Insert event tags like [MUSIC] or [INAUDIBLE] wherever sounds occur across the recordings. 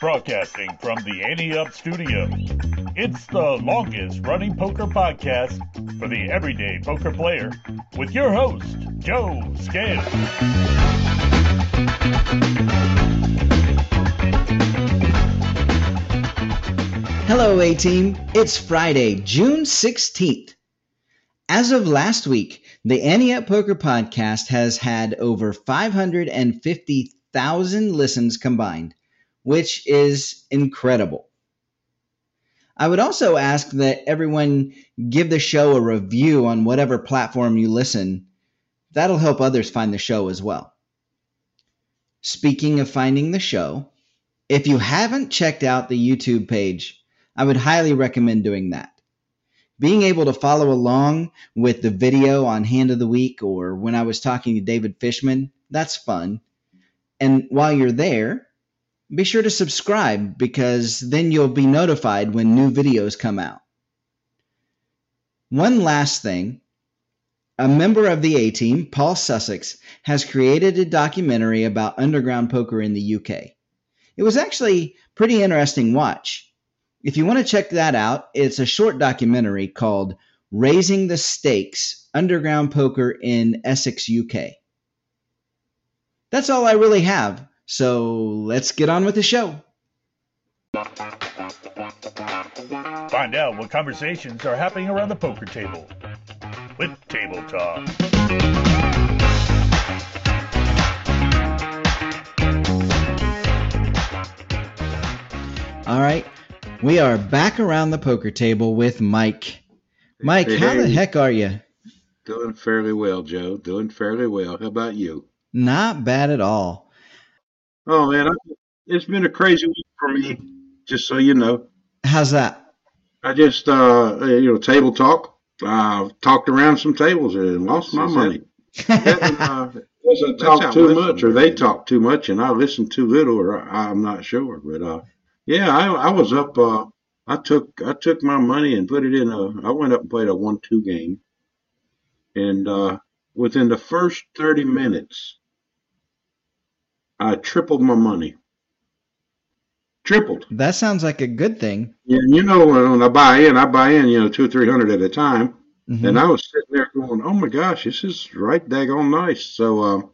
Broadcasting from the Ante Up Studio. It's the longest running poker podcast for the everyday poker player with your host, Joe Scales. Hello, A Team. It's Friday, June 16th. As of last week, the Ante Up Poker podcast has had over 550,000 listens combined, which is incredible. I would also ask that everyone give the show a review on whatever platform you listen. That'll help others find the show as well. Speaking of finding the show, if you haven't checked out the YouTube page, I would highly recommend doing that being able to follow along with the video on Hand of the Week or when I was talking to David Fishman, that's fun. And while you're there, be sure to subscribe because then you'll be notified when new videos come out. One last thing a member of the A team, Paul Sussex, has created a documentary about underground poker in the UK. It was actually pretty interesting watch. If you want to check that out, it's a short documentary called Raising the Stakes Underground Poker in Essex, UK. That's all I really have, so let's get on with the show. Find out what conversations are happening around the poker table with Table Talk. All right, we are back around the poker table with Mike. Mike, Hey, how the heck are you? Doing fairly well, Joe. Doing fairly well. How about you? Not bad at all. Oh man, I, it's been a crazy week for me. Just so you know, How's that? I just uh, you know table talk. I've talked around some tables and lost my Is money. [LAUGHS] that- uh, [LAUGHS] I That's talk too listen much, or they is. talk too much, and I listen too little, or I, I'm not sure. But uh, yeah, I, I was up. Uh, I took I took my money and put it in a. I went up and played a one-two game, and uh, within the first thirty minutes, I tripled my money. Tripled. That sounds like a good thing. Yeah, you know when, I buy in, I buy in, you know, two or three hundred at a time. Mhm. And I was sitting there going, "Oh my gosh, this is right daggone nice." So um,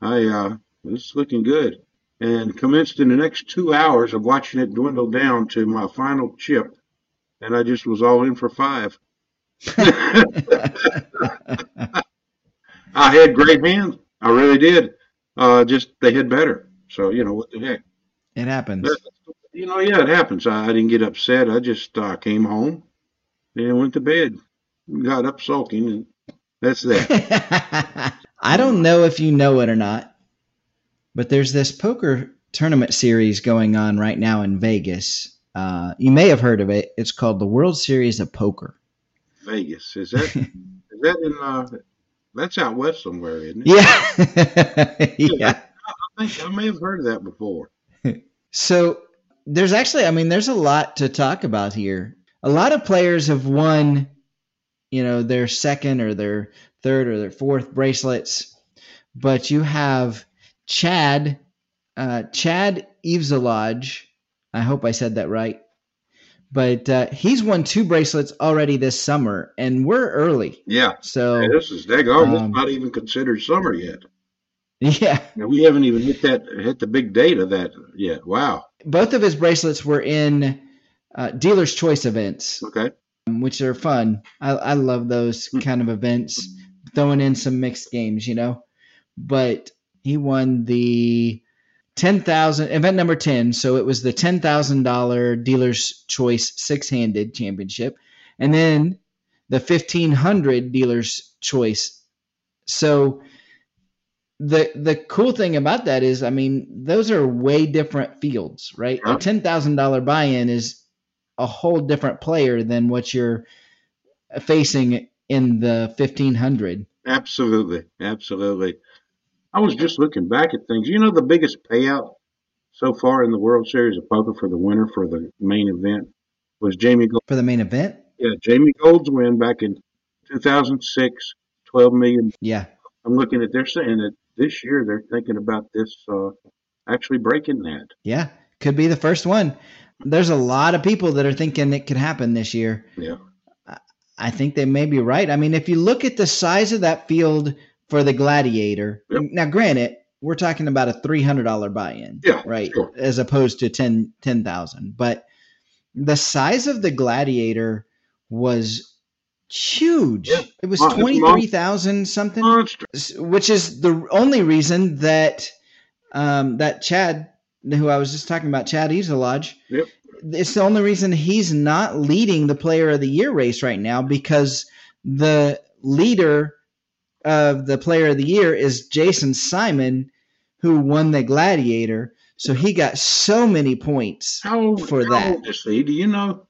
I uh, it's looking good, and commenced in the next two hours of watching it dwindle down to my final chip, and I just was all in for five. [LAUGHS] [LAUGHS] I had great hands, I really did. Uh, just they hit better. So you know what the heck. it happens. You know, yeah, it happens. I, I didn't get upset. I just uh, came home and went to bed. Got up sulking, and that's that. [LAUGHS] I don't know if you know it or not, but there's this poker tournament series going on right now in Vegas. Uh, you may have heard of it. It's called the World Series of Poker. Vegas is that? [LAUGHS] is that in? Uh, that's out west somewhere, isn't it? [LAUGHS] Yeah. yeah. I think I may have heard of that before. [LAUGHS] So there's actually, I mean, there's a lot to talk about here. A lot of players have won, you know, their second or their third or their fourth bracelets, but you have Chad, uh, Chad Eveslage. I hope I said that right. But uh, he's won two bracelets already this summer, and we're early. Yeah, So Hey, this is daggone. This um, is not even considered summer yet. yeah, And we haven't even hit that hit the big date of that yet. Wow. both of his bracelets were in uh, dealer's choice events. Okay. which are fun. I, I love those kind of events, throwing in some mixed games, you know. But he won the ten thousand event number ten, so it was the ten thousand dollar dealer's choice six handed championship, and then the fifteen hundred dealer's choice. So the the cool thing about that is, I mean, those are way different fields, right? A ten thousand dollar buy in is a whole different player than what you're facing in the 1500. Absolutely. Absolutely. I was just looking back at things. You know the biggest payout so far in the World Series of Poker for the winner for the main event was Jamie Gold. For the main event? Yeah, Jamie Gold's win back in 2006, 12 million. Yeah. I'm looking at they're saying that this year they're thinking about this uh, actually breaking that. Yeah. could be the first one. There's a lot of people that are thinking it could happen this year. Yeah. I think they may be right. I mean, if you look at the size of that field for the Gladiator, Yep. now granted, we're talking about a three hundred dollar buy-in, Yeah, right, sure. as opposed to ten ten thousand. But the size of the Gladiator was huge. Yeah. It was twenty three thousand something Monster. which is the only reason that um, that Chad, who I was just talking about, Chad Eveslage, Yep. it's the only reason he's not leading the Player of the Year race right now because the leader of the Player of the Year is Jason Simon, who won the Gladiator. So he got so many points. How For how that. old is he? Do you know?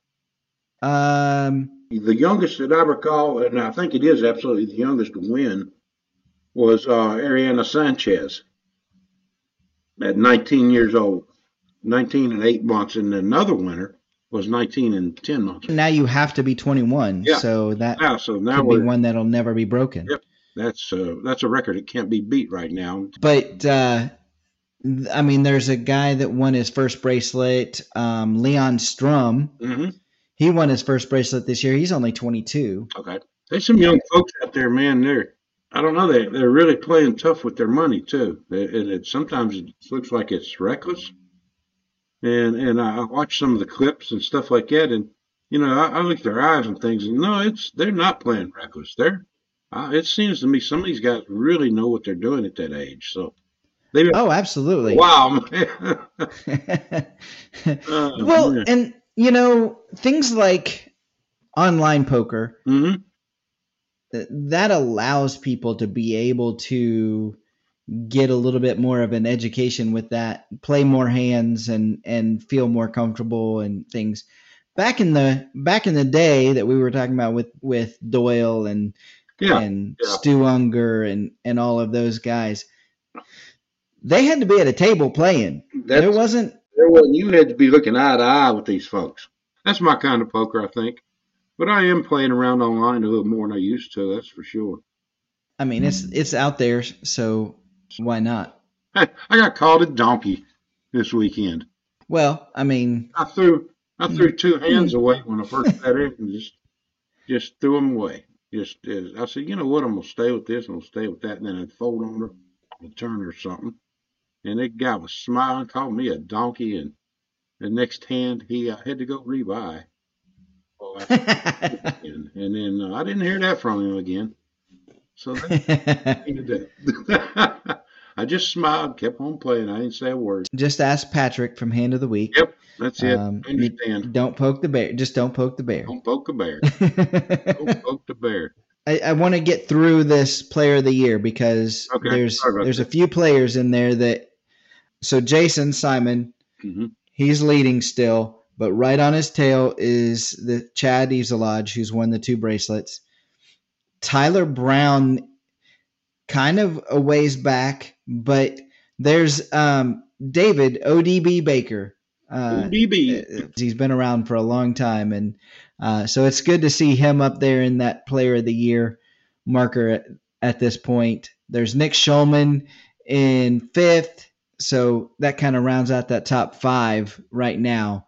Um, The youngest that I recall, and I think it is absolutely the youngest to win, was uh, Ariana Sanchez at 19 years old, 19 and 8 months, and another winner was 19 and 10 months. now you have to be 21, Yeah. so that Yeah, so now could be one that'll never be broken. Yep. That's uh, that's a record It can't be beat right now. But uh, I mean, there's a guy that won his first bracelet, um, Leon Sturm. hmm He won his first bracelet this year. He's only 22. Okay, there's some young folks out there, man. They're I don't know. They they're really playing tough with their money too, and it sometimes it looks like it's reckless. And and I I watch some of the clips and stuff like that, and you know I, I look at their eyes and things, and no, it's they're not playing reckless. They're uh, it seems to me some of these guys really know what they're doing at that age. So they Oh, absolutely. wow. [LAUGHS] [LAUGHS] Uh, well, man. and you know, things like online poker Mhm. th- that allows people to be able to get a little bit more of an education with that, play more hands and and feel more comfortable and things. Back in the back in the day that we were talking about with with Doyle and yeah, and yeah. Stu Ungar and and all of those guys, they had to be at a table playing. that's there wasn't There wasn't. You had to be looking eye to eye with these folks. That's my kind of poker, I think. But I am playing around online a little more than I used to. That's for sure. I mean, it's it's out there, so why not? Hey, I got called a donkey this weekend. Well, I mean, I threw I threw hmm. two hands hmm. away when I first got in and just just threw them away. Just uh, I said, you know what? I'm gonna stay with this I'm gonna stay with that, and then I'd fold on her, turn or something. And that guy was smiling, called me a donkey, and the next hand he uh, had to go rebuy. [LAUGHS] And, and then uh, I didn't hear that from him again. So that. [LAUGHS] [LAUGHS] I just smiled, kept on playing. I didn't say a word. just ask Patrick from Hand of the Week. Yep, that's it. Um, I understand. Don't poke the bear. Just don't poke the bear. Don't poke the bear. [LAUGHS] Don't poke the bear. I, I want to get through this player of the year because Okay, there's there's a few players in there that so Jason Simon hmm he's leading still, but right on his tail is the Chad Eveslage who's won the two bracelets. Tyler Brown kind of a ways back, but there's um, David ODB Baker. Uh, DB. he's been around for a long time, and uh, so it's good to see him up there in that Player of the Year marker at, at this point. There's Nick Schulman in fifth, so that kind of rounds out that top five right now.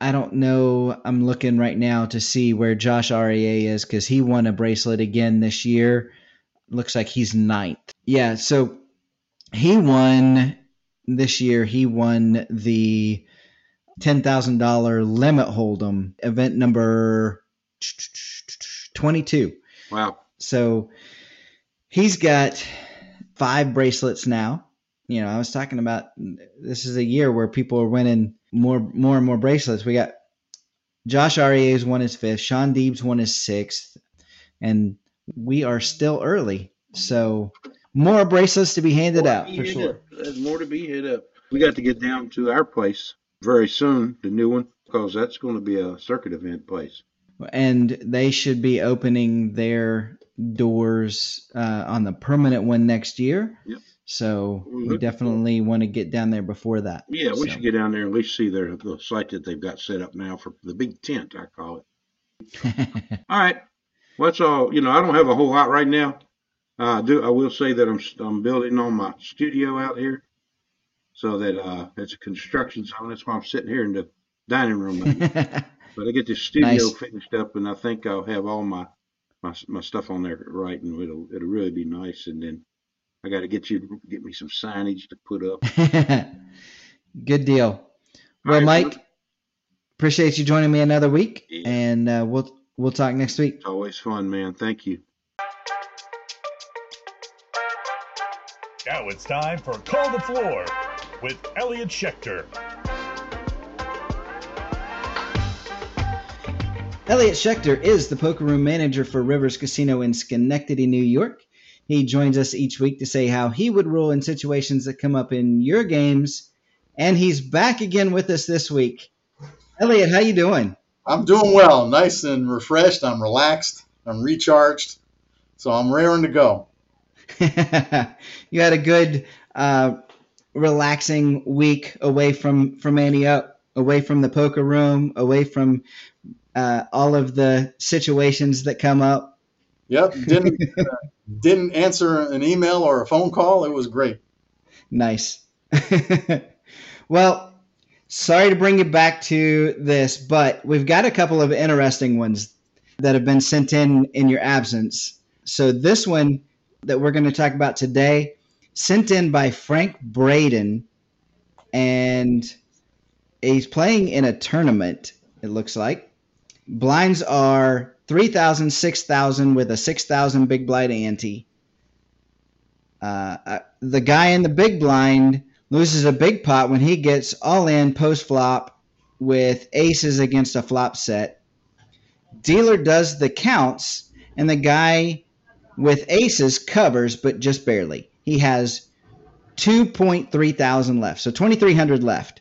I don't know. I'm looking right now to see where Josh Arieh is because he won a bracelet again this year. Looks like he's ninth. Yeah, so he won this year. He won the $10,000 limit hold'em event number 22. Wow. So he's got five bracelets now. You know, I was talking about this is a year where people are winning more more and more bracelets. We got Josh Arieh's won his fifth, Shaun Deeb's won his sixth, and we are still early. So more bracelets to be handed out for sure. up. There's more to be hit up. We got to get down to our place very soon, the new one, because that's going to be a circuit event place. and they should be opening their doors uh, on the permanent one next year. Yep. So we looking definitely want to get down there before that. Yeah, we So- should get down there and at least see their the site that they've got set up now for the big tent, I call it. [LAUGHS] All right. Well, that's all. You know, I don't have a whole lot right now. Uh, I do. I will say that I'm I'm building on my studio out here, so that uh, it's a construction zone. That's why I'm sitting here in the dining room. [LAUGHS] but I get this studio Nice. finished up, and I think I'll have all my my my stuff on there right, and it'll it'll really be nice. And then I got to get you to get me some signage to put up. [LAUGHS] Good deal. Well, right, Mike, bud. appreciate you joining me another week, Yeah. and uh, we'll we'll talk next week. It's always fun, man. Thank you. Now it's time for Call the Floor with Elliott Schechter. Elliott Schechter is the poker room manager for Rivers Casino in Schenectady, New York. He joins us each week to say how he would rule in situations that come up in your games, and he's back again with us this week. Elliott, how you doing? I'm doing well, nice and refreshed. I'm relaxed. I'm recharged, so I'm raring to go. [LAUGHS] you had a good, uh, relaxing week away from from Ante Up, away from the poker room, away from uh, all of the situations that come up. Yep, didn't uh, [LAUGHS] didn't answer an email or a phone call. It was great. Nice. [LAUGHS] well, sorry to bring you back to this, but we've got a couple of interesting ones that have been sent in in your absence. So this one that we're going to talk about today, sent in by Frank Braden, and he's playing in a tournament. It looks like blinds are 3,000, 6,000 with a 6,000 big blind ante. Uh, uh, the guy in the big blind loses a big pot when he gets all in post flop with aces against a flop set. Dealer does the counts, and the guy with aces covers, but just barely. He has 2.3 thousand left, so 2,300 left.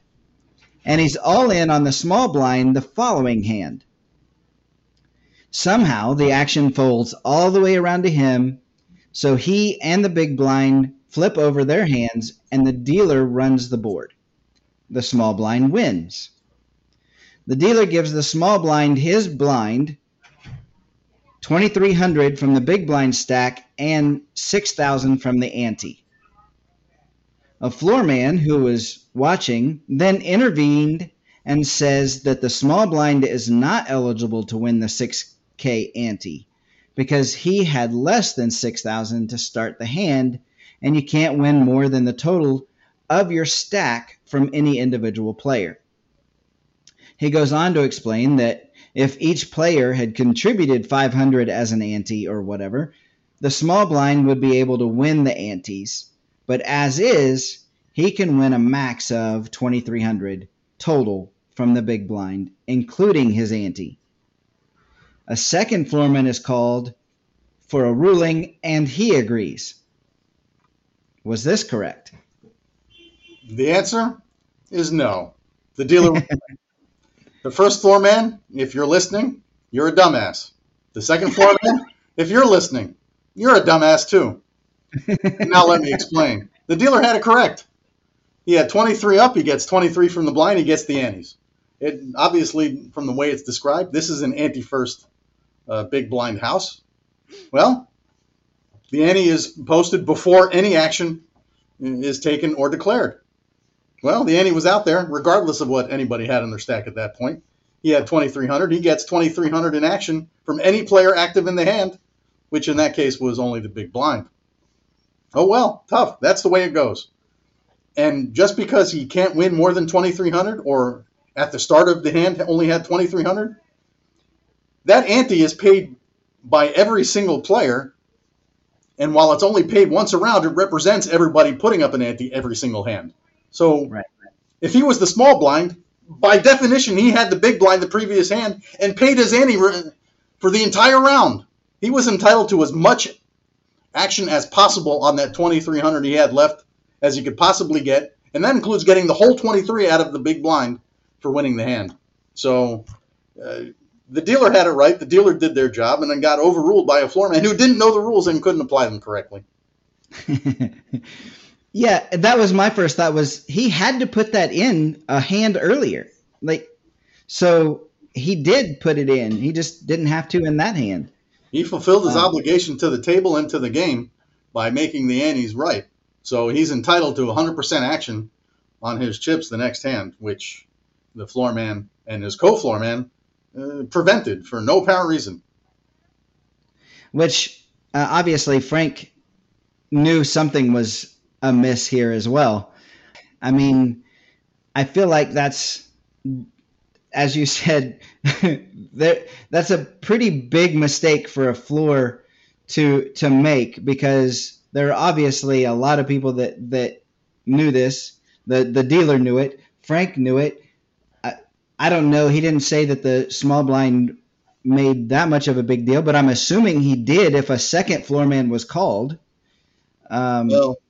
And he's all in on the small blind the following hand. Somehow the action folds all the way around to him, so he and the big blind flip over their hands, and the dealer runs the board. The small blind wins. The dealer gives the small blind his blind, 2300 from the big blind stack, and 6000 from the ante. A floor man who was watching then intervened and says that the small blind is not eligible to win the 6K ante because he had less than 6,000 to start the hand, and you can't win more than the total of your stack from any individual player. He goes on to explain that if each player had contributed 500 as an ante or whatever, the small blind would be able to win the antes, but as is, he can win a max of 2300 total from the big blind, including his ante. A second floorman is called for a ruling, and he agrees. Was this correct? The answer is no. The dealer, [LAUGHS] the first floor man, if you're listening, you're a dumbass. The second floor man, if you're listening, you're a dumbass too. now let me explain. The dealer had it correct. He had 23 up. He gets 23 from the blind. He gets the antes. It obviously, from the way it's described, this is an ante-first uh, big blind house. Well, the ante is posted before any action is taken or declared. Well, the ante was out there, regardless of what anybody had in their stack at that point. He had 2,300. He gets 2,300 in action from any player active in the hand, which in that case was only the big blind. Oh well, tough. That's the way it goes. And just because he can't win more than 2,300, or at the start of the hand only had 2,300, that ante is paid by every single player. And while it's only paid once around, it represents everybody putting up an ante every single hand. So Right. if he was the small blind, by definition, he had the big blind the previous hand and paid his ante for the entire round. He was entitled to as much action as possible on that 2,300 he had left as he could possibly get, and that includes getting the whole 23 out of the big blind for winning the hand. So uh, the dealer had it right. The dealer did their job and then got overruled by a floorman who didn't know the rules and couldn't apply them correctly. [LAUGHS] yeah, that was my first thought was he had to put that in a hand earlier. Like so he did put it in. He just didn't have to in that hand. He fulfilled his Wow. obligation to the table and to the game by making the antes right. So he's entitled to 100% action on his chips the next hand, which the floor man and his co-floor man uh, prevented for no apparent reason. Which uh, obviously Frank knew something was amiss here as well. I mean, I feel like that's, as you [LAUGHS] said, that that's a pretty big mistake for a floor to to make because there are obviously a lot of people that that knew this. The the dealer knew it. Frank knew it. I, I don't know. He didn't say that the small blind made that much of a big deal, but I'm assuming he did if a second floor man was called. Um, Well,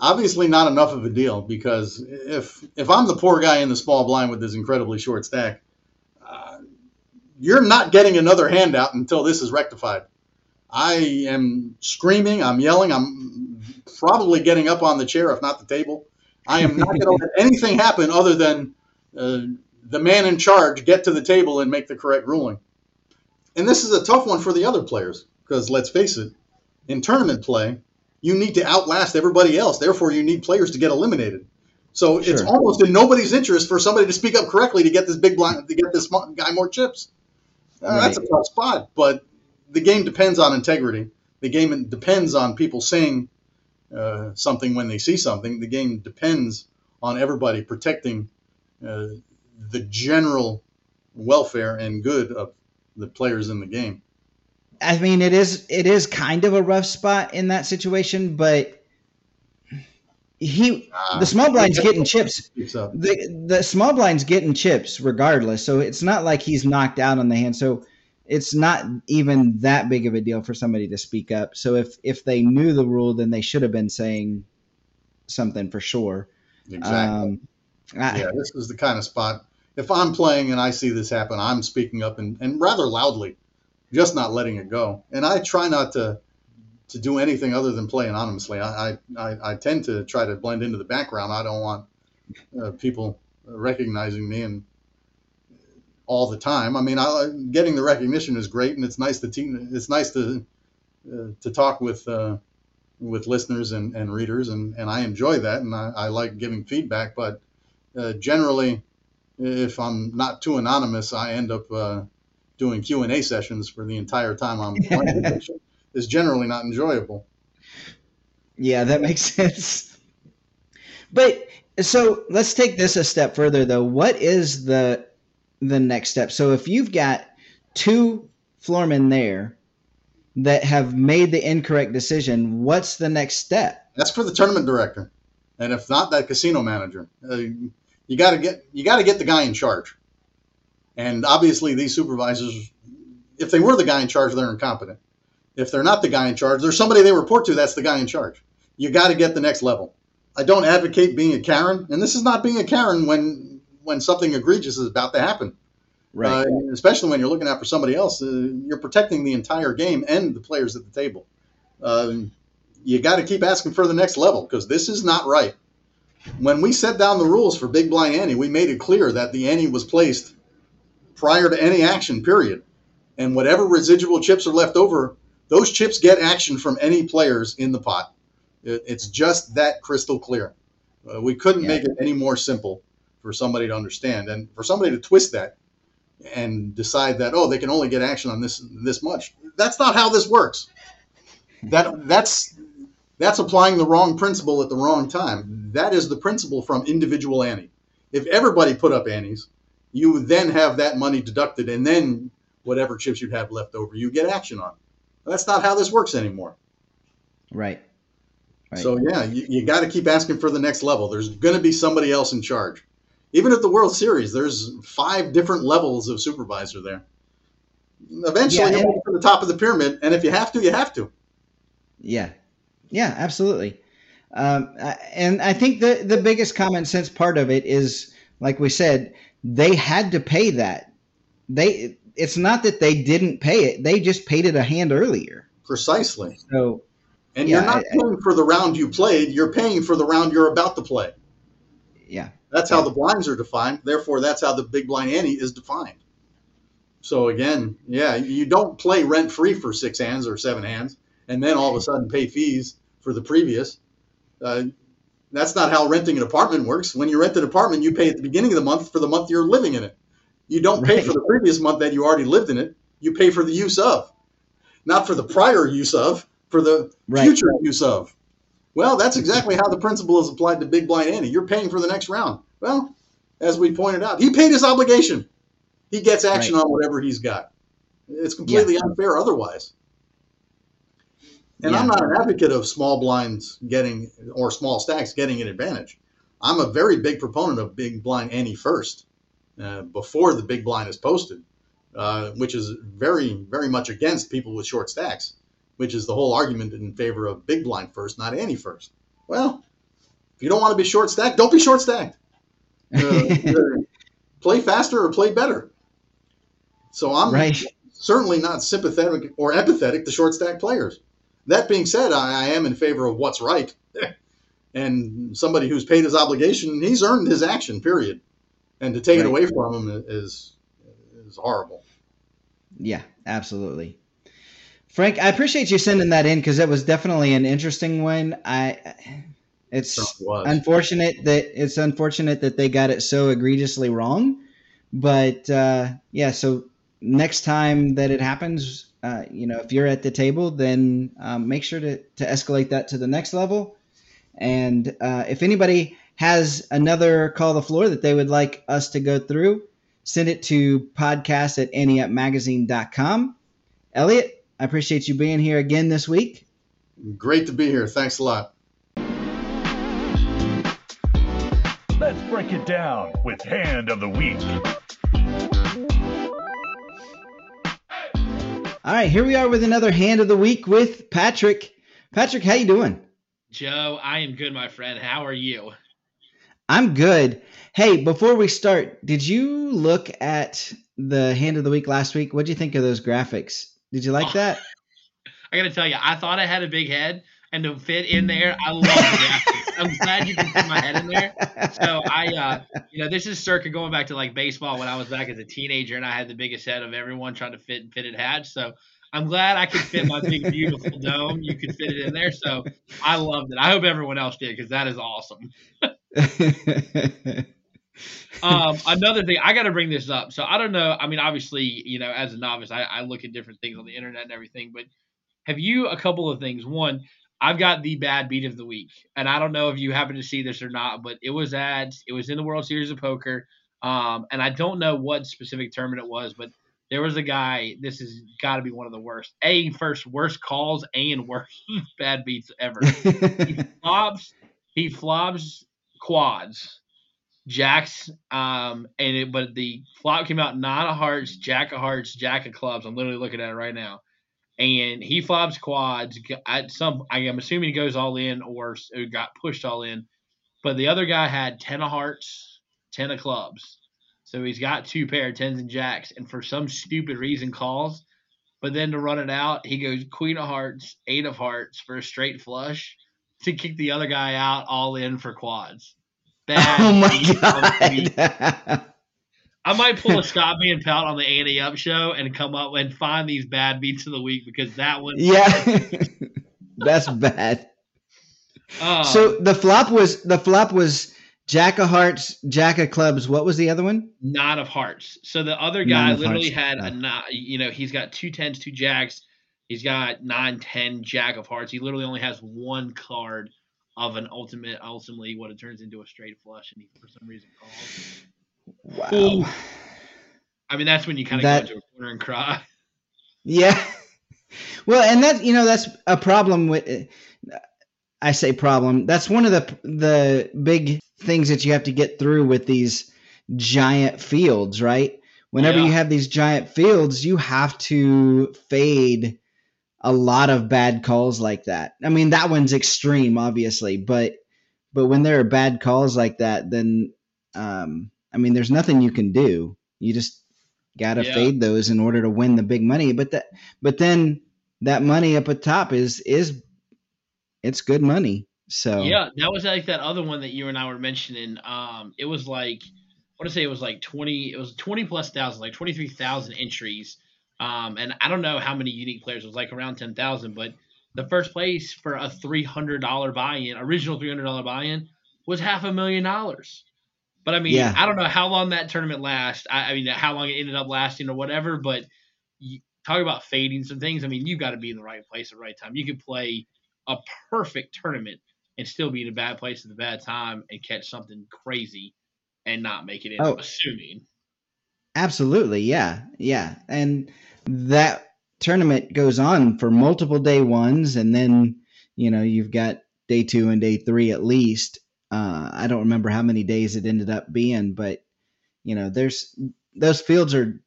obviously not enough of a deal because if if I'm the poor guy in the small blind with this incredibly short stack, uh, you're not getting another handout until this is rectified. I am screaming, I'm yelling, I'm probably getting up on the chair, if not the table. I am not going to let [LAUGHS] anything happen other than uh, the man in charge get to the table and make the correct ruling. And this is a tough one for the other players because let's face it, in tournament play, you need to outlast everybody else. Therefore, you need players to get eliminated. So it's almost in nobody's interest for somebody to speak up correctly to get this big blind to get this guy more chips. Uh, That's a tough spot, but the game depends on integrity. The game depends on people saying uh, something when they see something. The game depends on everybody protecting uh, the general welfare and good of the players in the game. I mean, it is it is kind of a rough spot in that situation, but he the small blind's getting chips. The the small blind's getting chips regardless, so it's not like he's knocked out on the hand. So it's not even that big of a deal for somebody to speak up. So if if they knew the rule, then they should have been saying something for sure. Exactly. Um, I- yeah, this is the kind of spot. If I'm playing and I see this happen, I'm speaking up and, and rather loudly, just not letting it go. And I try not to to do anything other than play anonymously. I I, I, tend to try to blend into the background. I don't want uh, people recognizing me and all the time. I mean, I, getting the recognition is great, and it's nice to team. It's nice to uh, to talk with uh, with listeners and, and readers, and, and I enjoy that, and I, I like giving feedback. But uh, generally, if I'm not too anonymous, I end up uh, doing Q and A sessions for the entire time I'm [LAUGHS] playing, which is generally not enjoyable. Yeah, that makes [LAUGHS] sense. But so let's take this a step further though. What is the the next step? So if you've got two floormen there that have made the incorrect decision, what's the next step? That's for the tournament director, and if not, that casino manager. Uh, you got to get you got to get the guy in charge. And obviously, these supervisors, if they were the guy in charge, they're incompetent. If they're not the guy in charge, there's somebody they report to. That's the guy in charge. You got to get the next level. I don't advocate being a Karen, and this is not being a Karen when when something egregious is about to happen. Uh, especially when you're looking out for somebody else, uh, you're protecting the entire game and the players at the table. Um, you got to keep asking for the next level because this is not right. When we set down the rules for Big Blind Ante, we made it clear that the ante was placed prior to any action, period. And whatever residual chips are left over, those chips get action from any players in the pot. It's just that crystal clear. Uh, we couldn't Yeah. make it any more simple for somebody to understand and for somebody to twist that and decide that oh they can only get action on this this much. That's not how this works. That that's that's applying the wrong principle at the wrong time. That is the principle from individual ante. If everybody put up antes, you then have that money deducted, and then whatever chips you'd have left over, you get action on. That's not how this works anymore. Right. Right. So yeah, you, you got to keep asking for the next level. There's going to be somebody else in charge. Even at the World Series, there's five different levels of supervisor there. Eventually, Yeah, get to the top of the pyramid, and if you have to, you have to. Yeah, yeah, absolutely. Um, and I think the the biggest common sense part of it is, like we said, they had to pay that. They it's not that they didn't pay it; they just paid it a hand earlier. Precisely. So And Yeah, you're not I- I- paying for the round you played, you're paying for the round you're about to play. yeah, That's how the blinds are defined. Therefore, that's how the big blind ante is defined. So again, yeah, you don't play rent free for six hands or seven hands, and then all of a sudden pay fees for the previous. Uh, That's not how renting an apartment works. When you rent an apartment, you pay at the beginning of the month for the month you're living in it. You don't pay Right. for the previous month that you already lived in it. You pay for the use of, not for the prior use of, for the Right. future use of. Well, that's exactly how the principle is applied to Big Blind Ante. You're paying for the next round. Well, as we pointed out, he paid his obligation. He gets action on whatever he's got. It's completely unfair otherwise. And I'm not an advocate of small blinds getting or small stacks getting an advantage. I'm a very big proponent of big blind ante first, uh, before the big blind is posted, uh, which is very, very much against people with short stacks, which is the whole argument in favor of big blind first, not ante first. Well, if you don't want to be short stacked, don't be short stacked. [LAUGHS] Uh, play faster or play better. So I'm right. certainly not sympathetic or empathetic to short stack players. That being said, I, I am in favor of what's right. [LAUGHS] and somebody who's paid his obligation, he's earned his action, period. And to take it away from him is is horrible. Yeah, absolutely. Frank, I appreciate you sending that in because it was definitely an interesting one. I, it's it unfortunate that it's unfortunate that they got it so egregiously wrong, but uh, yeah. So next time that it happens, uh, you know, if you're at the table, then um, make sure to to escalate that to the next level. And uh, if anybody has another call the floor that they would like us to go through, send it to podcast at anteupmagazine.com. Elliott, I appreciate you being here again this week. Great to be here. Thanks a lot. Let's break it down with Hand of the Week. All right, here we are with another hand of the week with Patrick. Patrick, how you doing? Joe, I am good, my friend. How are you? I'm good. Hey, before we start, did you look at the hand of the week last week? What do you think of those graphics? Did you like Oh. that? [LAUGHS] I gotta tell you, I thought I had a big head, and to fit in there, I love it. I'm glad you can put my head in there. So I, uh, you know, this is circa going back to like baseball when I was back as a teenager, and I had the biggest head of everyone trying to fit and fitted hats. So I'm glad I could fit my big beautiful dome. You could fit it in there, so I loved it. I hope everyone else did because that is awesome. [LAUGHS] um, another thing, I got to bring this up. So I don't know. I mean, obviously, you know, as a novice, I, I look at different things on the internet and everything. But have you a couple of things? One, I've got the bad beat of the week, and I don't know if you happen to see this or not, but it was at it was in the World Series of Poker, um, and I don't know what specific tournament it was, but there was a guy. This has got to be one of the worst. A first worst calls and worst [LAUGHS] bad beats ever [LAUGHS] he flops he flops quads jacks um and it but the flop came out nine of hearts jack of hearts jack of clubs i'm literally looking at it right now and he flops quads at some i'm assuming he goes all in or got pushed all in but the other guy had 10 of hearts 10 of clubs so he's got two pair of tens and jacks and for some stupid reason calls but then to run it out he goes queen of hearts eight of hearts for a straight flush to kick the other guy out all in for quads. Bad [LAUGHS] oh my beat of the week. god. I might pull a [LAUGHS] Scott Me and Pout on the Ante Up show and come up and find these bad beats of the week because that one. yeah. [LAUGHS] That's bad. Um, So the flop was the flop was Jack of Hearts, Jack of Clubs. What was the other one? nine of hearts. So the other guy literally hearts. had a nine. You know, he's got two tens, two jacks. He's got nine, ten, jack of hearts. He literally only has one card of an ultimate, ultimately what it turns into a straight flush, and he for some reason calls. Wow. Ooh. I mean, that's when you kind of That- go into a corner and cry. [LAUGHS] Yeah. Well, and that you know that's a problem with. I say problem. That's one of the the big things that you have to get through with these giant fields, right? Whenever Yeah. you have these giant fields, you have to fade a lot of bad calls like that. I mean, that one's extreme, obviously, but but when there are bad calls like that, then um, I mean, there's nothing you can do. You just gotta Yeah. fade those in order to win the big money. But that but then that money up at top is is it's good money. So Yeah, that was like that other one that you and I were mentioning. Um, it was like I want to say it was like twenty. It was twenty plus thousand, like twenty three thousand entries. Um, and I don't know how many unique players. It was like around ten thousand. But the first place for a three hundred dollar buy in, original three hundred dollar buy in, was half a million dollars. But I mean, Yeah. I don't know how long that tournament lasts. I, I mean, how long it ended up lasting or whatever. But you, talk about fading some things. I mean, you've got to be in the right place at the right time. You could play a perfect tournament and still be in a bad place at the bad time and catch something crazy and not make it in. Oh. Assuming. Absolutely, yeah, yeah, and that tournament goes on for multiple day ones, and then you know you've got day two and day three at least. Uh, I don't remember how many days it ended up being, but you know, there's those fields are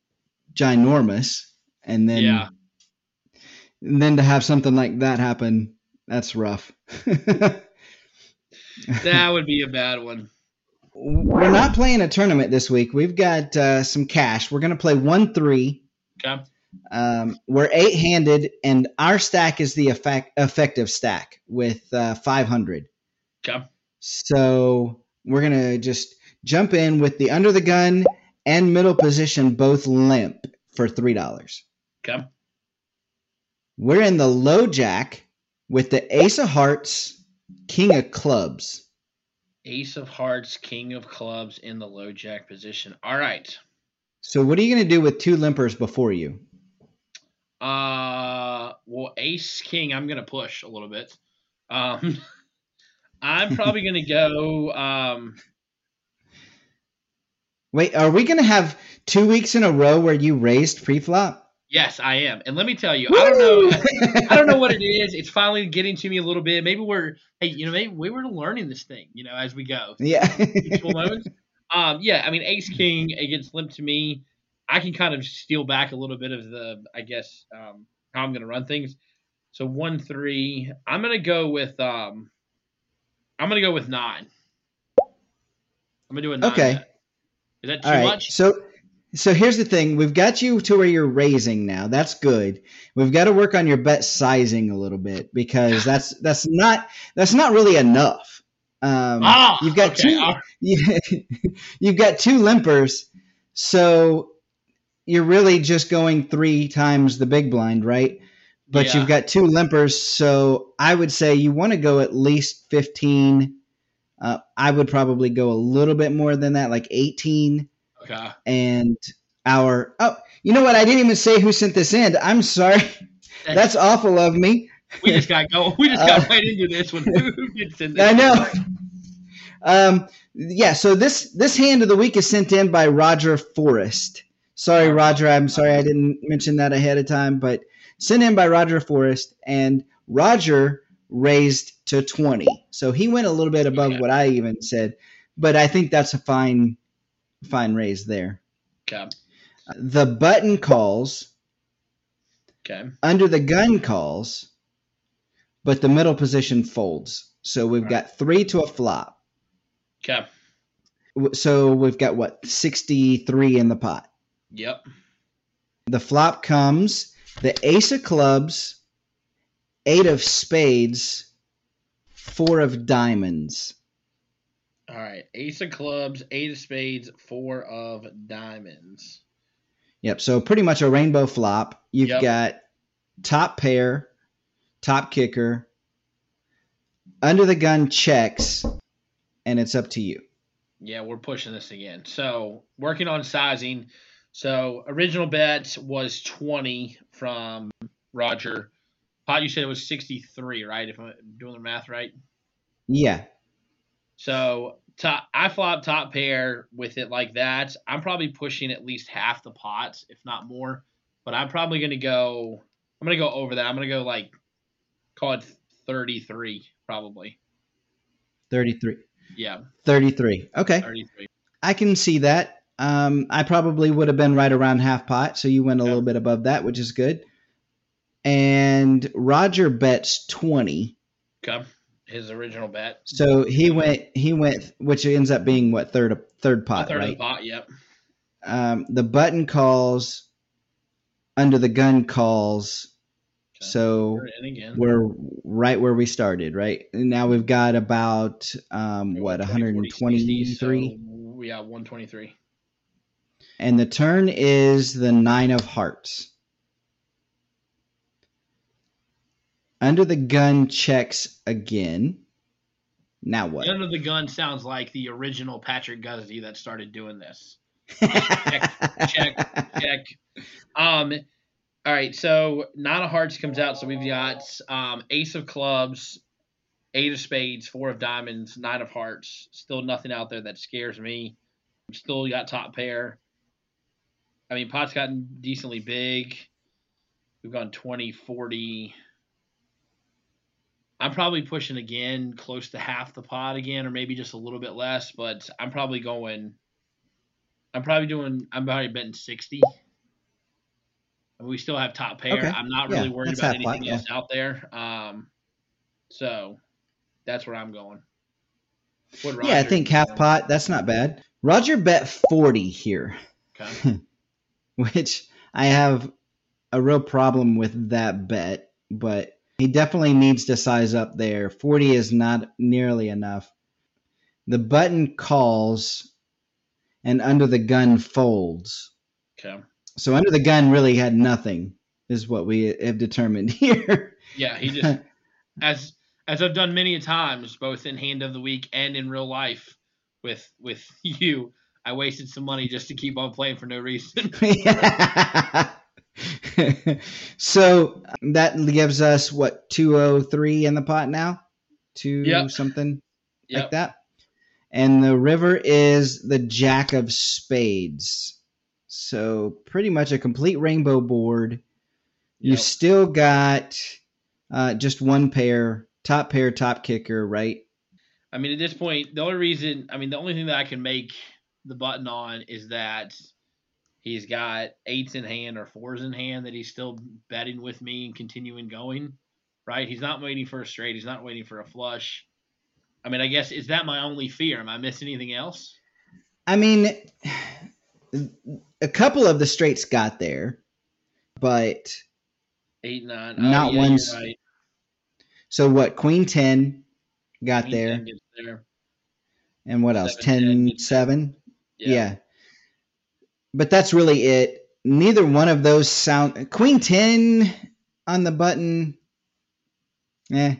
ginormous, and then Yeah. and then to have something like that happen, that's rough. [LAUGHS] That would be a bad one. We're not playing a tournament this week. We've got uh, some cash. We're going to play one three. Okay. Um, we're eight handed, and our stack is the effect, effective stack with uh, 500. Okay. So we're going to just jump in with the under the gun and middle position both limp for $3. Okay. We're in the low jack with the ace of hearts, king of clubs. Ace of Hearts, King of Clubs in the low jack position. All right. So what are you going to do with two limpers before you? Uh, well, Ace King, I'm gonna push a little bit. Um, [LAUGHS] I'm probably gonna go. Um, Wait, are we going to have two weeks in a row where you raised pre-flop? yes, I am, and let me tell you, I don't know. I don't know what it [LAUGHS] is. It's finally getting to me a little bit. Maybe we're, hey, you know, maybe we were learning this thing, you know, as we go. yeah. [LAUGHS] Um, yeah, I mean, Ace King against Limp to me, I can kind of steal back a little bit of the, I guess, um, how I'm going to run things. So one three, I'm going to go with, um, I'm going to go with nine. I'm going to do a nine. Okay. Is that too All right. much? So so here's the thing. We've got you to where you're raising now. That's good. We've got to work on your bet sizing a little bit because [SIGHS] that's that's not that's not really enough. Um, ah, you've got okay. two right. [LAUGHS] you, you've got two limpers, so you're really just going three times the big blind, right? But Yeah. you've got two limpers, so I would say you want to go at least 15. Uh, I would probably go a little bit more than that, like 18 Okay. and our oh you know what i didn't even say who sent this in i'm sorry [LAUGHS] that's awful of me we just got going. We just got [LAUGHS] Uh, right into this one. Who did send this? i know um yeah so this this hand of the week is sent in by roger forrest sorry roger i'm sorry i didn't mention that ahead of time but sent in by roger forrest and roger raised to 20 so he went a little bit above Okay. what i even said but i think that's a fine fine raise there Okay. the button calls Okay. under the gun calls, but the middle position folds. So we've Right. got three to a flop. Okay. So we've got what, 63 in the pot. Yep. The flop comes the ace of clubs, eight of spades, four of diamonds. All right. Ace of clubs, eight of spades, four of diamonds. Yep. So pretty much a rainbow flop. You've Yep. got top pair, top kicker, under the gun checks, and it's up to you. Yeah, we're pushing this again. So working on sizing. So original bet was twenty from Roger. Pot, you said it was sixty-three, right? If I'm doing the math right. Yeah. So top, I flop top pair with it like that. I'm probably pushing at least half the pots, if not more. But I'm probably gonna go. I'm gonna go over that. I'm gonna go like call it 33, probably. 33. Yeah, 33. Okay. 33. I can see that. Um, I probably would have been right around half pot, so you went a little bit above that, which is good. And Roger bets 20. Okay. His original bet. So he went he went which ends up being what third third A pot, third of the right? pot. Yep. Um, the button calls under the gun calls. Okay. So We're in again. we're right where we started, right? And now we've got about um, what 20, 40, 60, 123 so, yeah, 123. And the turn is the nine of hearts. Under the gun checks again. Now what? Under the gun sounds like the original Patrick Guzzi that started doing this. [LAUGHS] check, check, check. Um, all right, so nine of hearts comes out, so we've got um, ace of clubs, eight of spades, four of diamonds, nine of hearts. Still nothing out there that scares me. Still got top pair. I mean, pot's gotten decently big. We've gone 20, 40. I'm probably pushing again close to half the pot again, or maybe just a little bit less, but I'm probably going. I'm probably doing. I'm probably betting 60. And we still have top pair. Okay. I'm not Yeah, really worried about anything else out there. Um, so that's where I'm going. Yeah, I think half pot. That's not bad. Roger bet forty here, Okay. [LAUGHS] [LAUGHS] which I have a real problem with that bet, but he definitely needs to size up there. Forty is not nearly enough. The button calls, and under the gun folds. Okay. So under the gun really had nothing, is what we have determined [LAUGHS] here. Yeah, he just [LAUGHS] as as I've done many a times, both in hand of the week and in real life with with you. I wasted some money just to keep on playing for no reason. [LAUGHS] [LAUGHS] so that gives us what 203 in the pot now? Two Yep. something like that. And the river is the jack of spades. So pretty much a complete rainbow board. You've still got uh, just one pair, top pair, top kicker, right? I mean, at this point, the only reason, I mean, the only thing that I can make the button on is that he's got eights in hand or fours in hand that he's still betting with me and continuing going, right? He's not waiting for a straight. He's not waiting for a flush. I mean, I guess, is that my only fear? Am I missing anything else? I mean, a couple of the straights got there, but Eight, nine. Oh, not oh, yeah, one's- right. so what? Queen 10 got Queen there. 10 gets there. And what else? Seven, 10 ten, 7? Yeah. Yeah. But that's really it. Neither one of those sound Queen 10 on the button. Eh.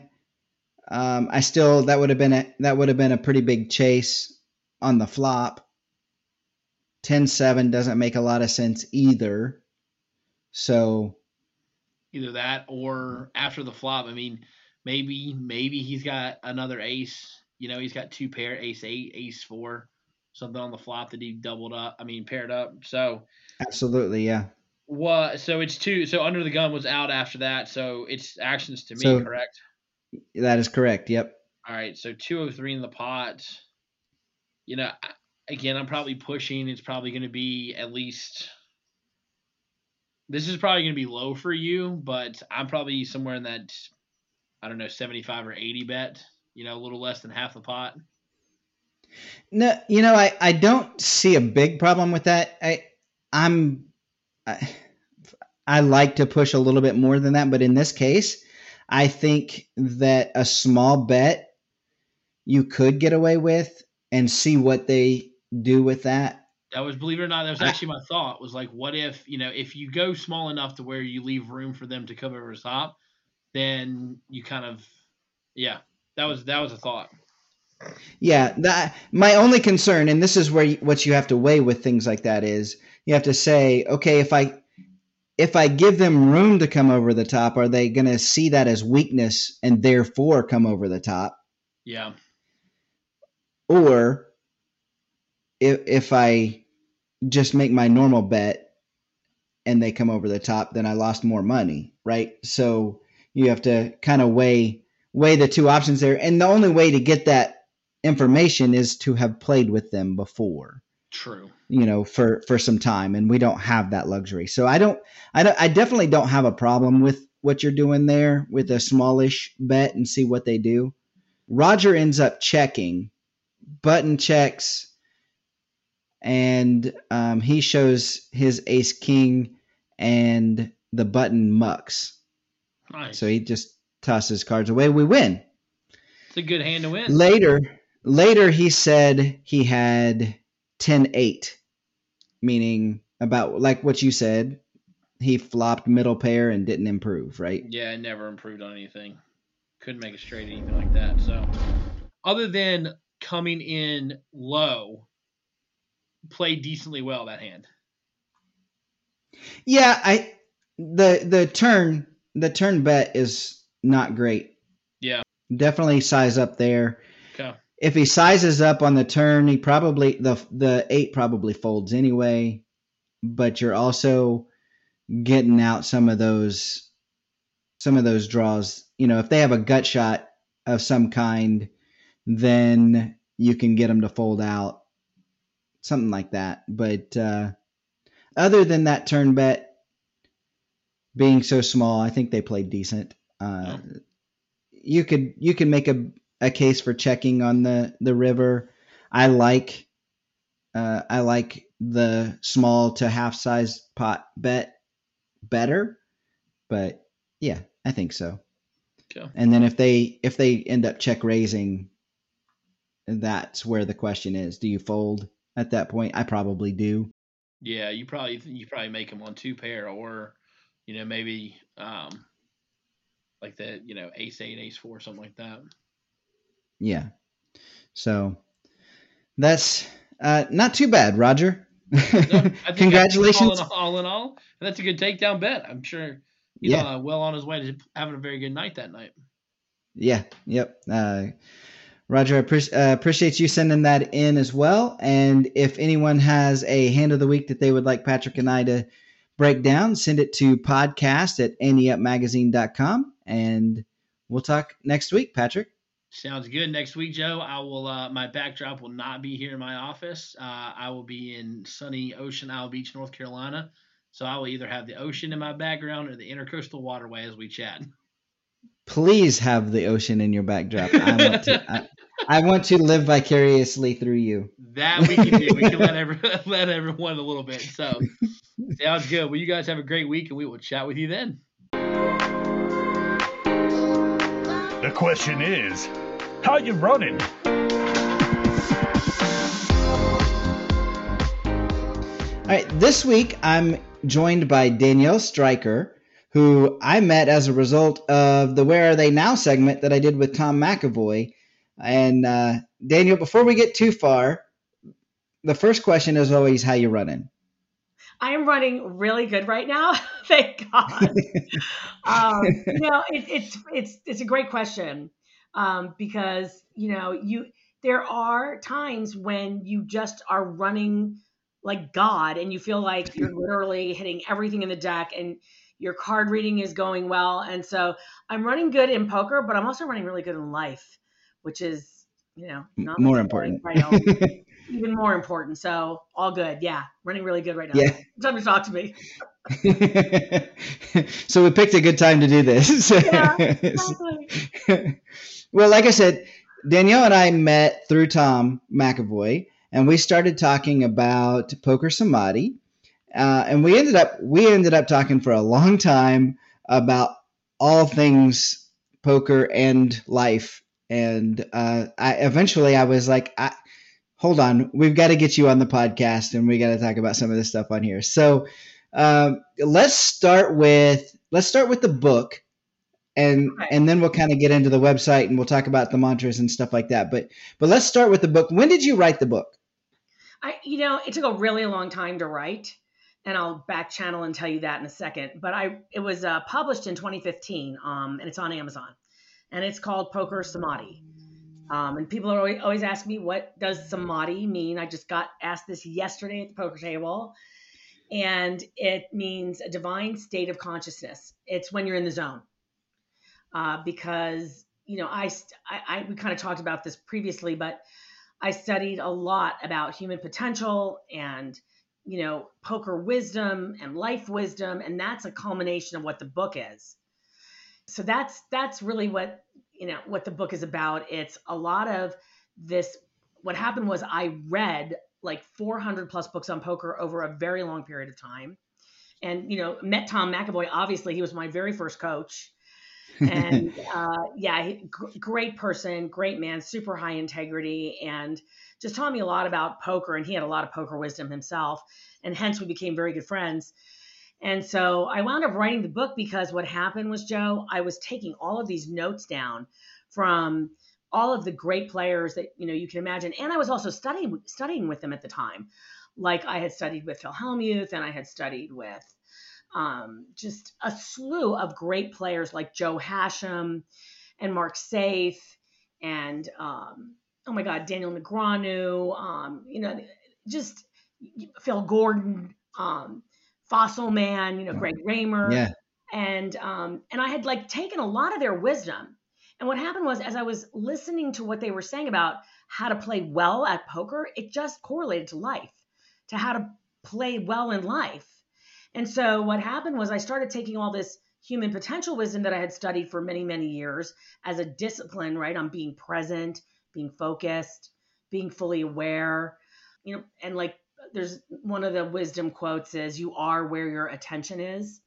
Um, I still that would have been a that would have been a pretty big chase on the flop. 10-7 doesn't make a lot of sense either. So Either that or after the flop. I mean, maybe maybe he's got another ace. You know, he's got two pair, ace eight, ace four, something on the flop that he doubled up. I mean, paired up. So absolutely, yeah. what? So it's two. So under the gun was out after that. So it's actions to me, So- correct? That is correct. Yep. All right. So two of three in the pot. You know, again, I'm probably pushing. It's probably going to be at least. This is probably going to be low for you, but I'm probably somewhere in that, I don't know, 75 or 80 bet. You know, a little less than half the pot. No, you know, I, I don't see a big problem with that. I I'm I, I like to push a little bit more than that, but in this case, I think that a small bet you could get away with and see what they do with that. That was, believe it or not, that was actually my thought. Was like, what if you know, if you go small enough to where you leave room for them to come over the top, then you kind of, yeah, that was that was a thought. Yeah, that my only concern, and this is where you, what you have to weigh with things like that is you have to say, okay, if I if I give them room to come over the top, are they going to see that as weakness and therefore come over the top? Yeah, Or if if I just make my normal bet and they come over the top, then I lost more money, right? So you have to kind of weigh weigh the two options there, and the only way to get that information is to have played with them before true. you know for for some time and we don't have that luxury so i don't i don't i definitely don't have a problem with what you're doing there with a smallish bet and see what they do roger ends up checking button checks and um, he shows his ace king and the button mucks Nice. so he just tosses cards away we win it's a good hand to win. later later he said he had 10-8 meaning about like what you said he flopped middle pair and didn't improve right Yeah, never improved on anything. Couldn't make a straight anything like that. So, other than coming in low, played decently well that hand. Yeah, I the the turn the turn bet is not great. Yeah. Definitely size up there. Okay. If he sizes up on the turn, he probably the the eight probably folds anyway. But you're also getting out some of those some of those draws. You know, if they have a gut shot of some kind, then you can get them to fold out, something like that. But uh, other than that turn bet being so small, I think they played decent. Uh, You could you could make a, a case for checking on the the river. I like uh, I like the small to half size pot bet better, but yeah, I think so. Okay. And then if they if they end up check raising, that's where the question is: Do you fold at that point? I probably do. Yeah, you probably you probably make them on two pair, or you know maybe um, like the you know ace eight, ace four, something like that. Yeah. So that's uh, not too bad, Roger. No, [LAUGHS] Congratulations. All in, all in all, that's a good takedown bet. I'm sure he's Yeah. uh, well on his way to having a very good night that night. Yeah. Yep. Uh, Roger, I appreci- uh, appreciate you sending that in as well. And if anyone has a hand of the week that they would like Patrick and I to break down, send it to podcast at anteupmagazine.com. And we'll talk next week, Patrick. Sounds good. Next week, Joe, I will. Uh, my backdrop will not be here in my office. Uh, I will be in sunny Ocean Isle Beach, North Carolina. So I will either have the ocean in my background or the intercoastal waterway as we chat. Please have the ocean in your backdrop. I want to, [LAUGHS] I, I want to live vicariously through you. That we can do. We can let every, [LAUGHS] let everyone a little bit. So sounds good. Well, you guys have a great week, and we will chat with you then. The question is, how you running? All right, this week I'm joined by Danielle Striker, who I met as a result of the Where Are They Now segment that I did with Tom McEvoy. And uh, Danielle, before we get too far, the first question is always how you running. I am running really good right now. [LAUGHS] Thank God. [LAUGHS] um, you know, it, it's it's it's a great question um, because you know you there are times when you just are running like God and you feel like you're [LAUGHS] literally hitting everything in the deck and your card reading is going well. And so I'm running good in poker, but I'm also running really good in life, which is you know not More important. right now, [LAUGHS] even more important. So all good. Yeah, running really good right now. Yeah. Time to talk to me. [LAUGHS] so we picked a good time to do this. Yeah, Exactly. Well, like I said, Danielle and I met through Tom McEvoy, and we started talking about poker samadhi, uh, and we ended up we ended up talking for a long time about all things poker and life. And uh, I eventually I was like, I, hold on, we've got to get you on the podcast, and we got to talk about some of this stuff on here. So um, let's start with let's start with the book and Okay. and then we'll kind of get into the website and we'll talk about the mantras and stuff like that but but let's start with the book when did you write the book I, you know, it took a really long time to write, and I'll back channel and tell you that in a second. But I, it was uh, published in 2015, um, and it's on Amazon, and it's called Poker Samadhi. Um, and people are always, always asking me, what does samadhi mean? I just got asked this yesterday at the poker table, and it means a divine state of consciousness. It's when you're in the zone, uh, because you know, I, I, I we kind of talked about this previously, but I studied a lot about human potential and you know poker wisdom and life wisdom and that's a culmination of what the book is. So that's that's really what you know what the book is about. It's a lot of this what happened was i read like 400 plus books on poker over a very long period of time. And you know met tom mcevoy obviously he was my very first coach [LAUGHS] and uh, yeah, gr- great person, great man, super high integrity, and just taught me a lot about poker. And he had a lot of poker wisdom himself, and hence we became very good friends. And so I wound up writing the book because what happened was, Joe, I was taking all of these notes down from all of the great players that you know you can imagine. And I was also studying studying with them at the time, like I had studied with Phil Hellmuth and I had studied with um, just a slew of great players like Joe Hachem and Mark Seif and um, oh my God, Daniel Negreanu, um, you know, just Phil Gordon, um, Fossil Man, you know, Greg Raymer. Yeah. And um, and I had like taken a lot of their wisdom. And what happened was as I was listening to what they were saying about how to play well at poker, it just correlated to life, to how to play well in life. And so what happened was I started taking all this human potential wisdom that I had studied for many, many years as a discipline, right? On being present, being focused, being fully aware, you know, and like there's one of the wisdom quotes is you are where your attention is.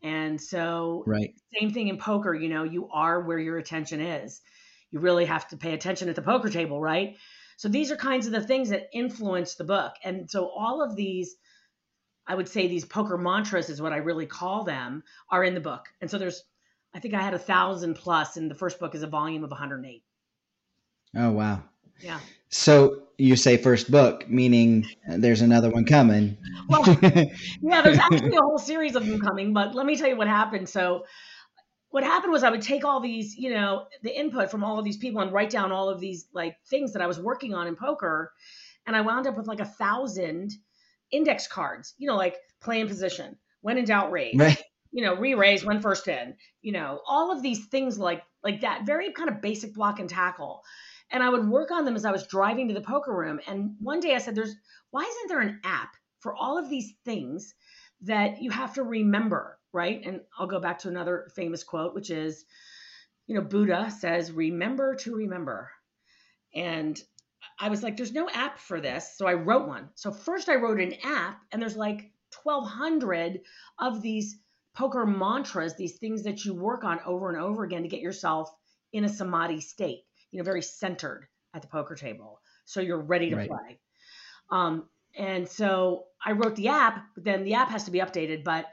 And so right. same thing in poker, you know, you are where your attention is. You really have to pay attention at the poker table, right? So these are kinds of the things that influence the book. And so all of these I would say these poker mantras is what I really call them are in the book. And so there's, I think I had a thousand plus, and the first book is a volume of 108. Oh wow. Yeah. So you say first book, meaning there's another one coming. Well, [LAUGHS] yeah, there's actually a whole series of them coming, but let me tell you what happened. So what happened was I would take all these, you know, the input from all of these people and write down all of these like things that I was working on in poker. And I wound up with like a thousand index cards, you know, like play in position, when in doubt, raise, Right. you know, re-raise when first in, you know, all of these things like like that, very kind of basic block and tackle. And I would work on them as I was driving to the poker room. And one day I said, "There's why isn't there an app for all of these things that you have to remember, right?" And I'll go back to another famous quote, which is, you know, Buddha says, "Remember to remember." And I was like, there's no app for this. So I wrote one. So first I wrote an app, and there's like 1,200 of these poker mantras, these things that you work on over and over again to get yourself in a samadhi state, you know, very centered at the poker table. So you're ready to Right. play. Um, and so I wrote the app, but then the app has to be updated. But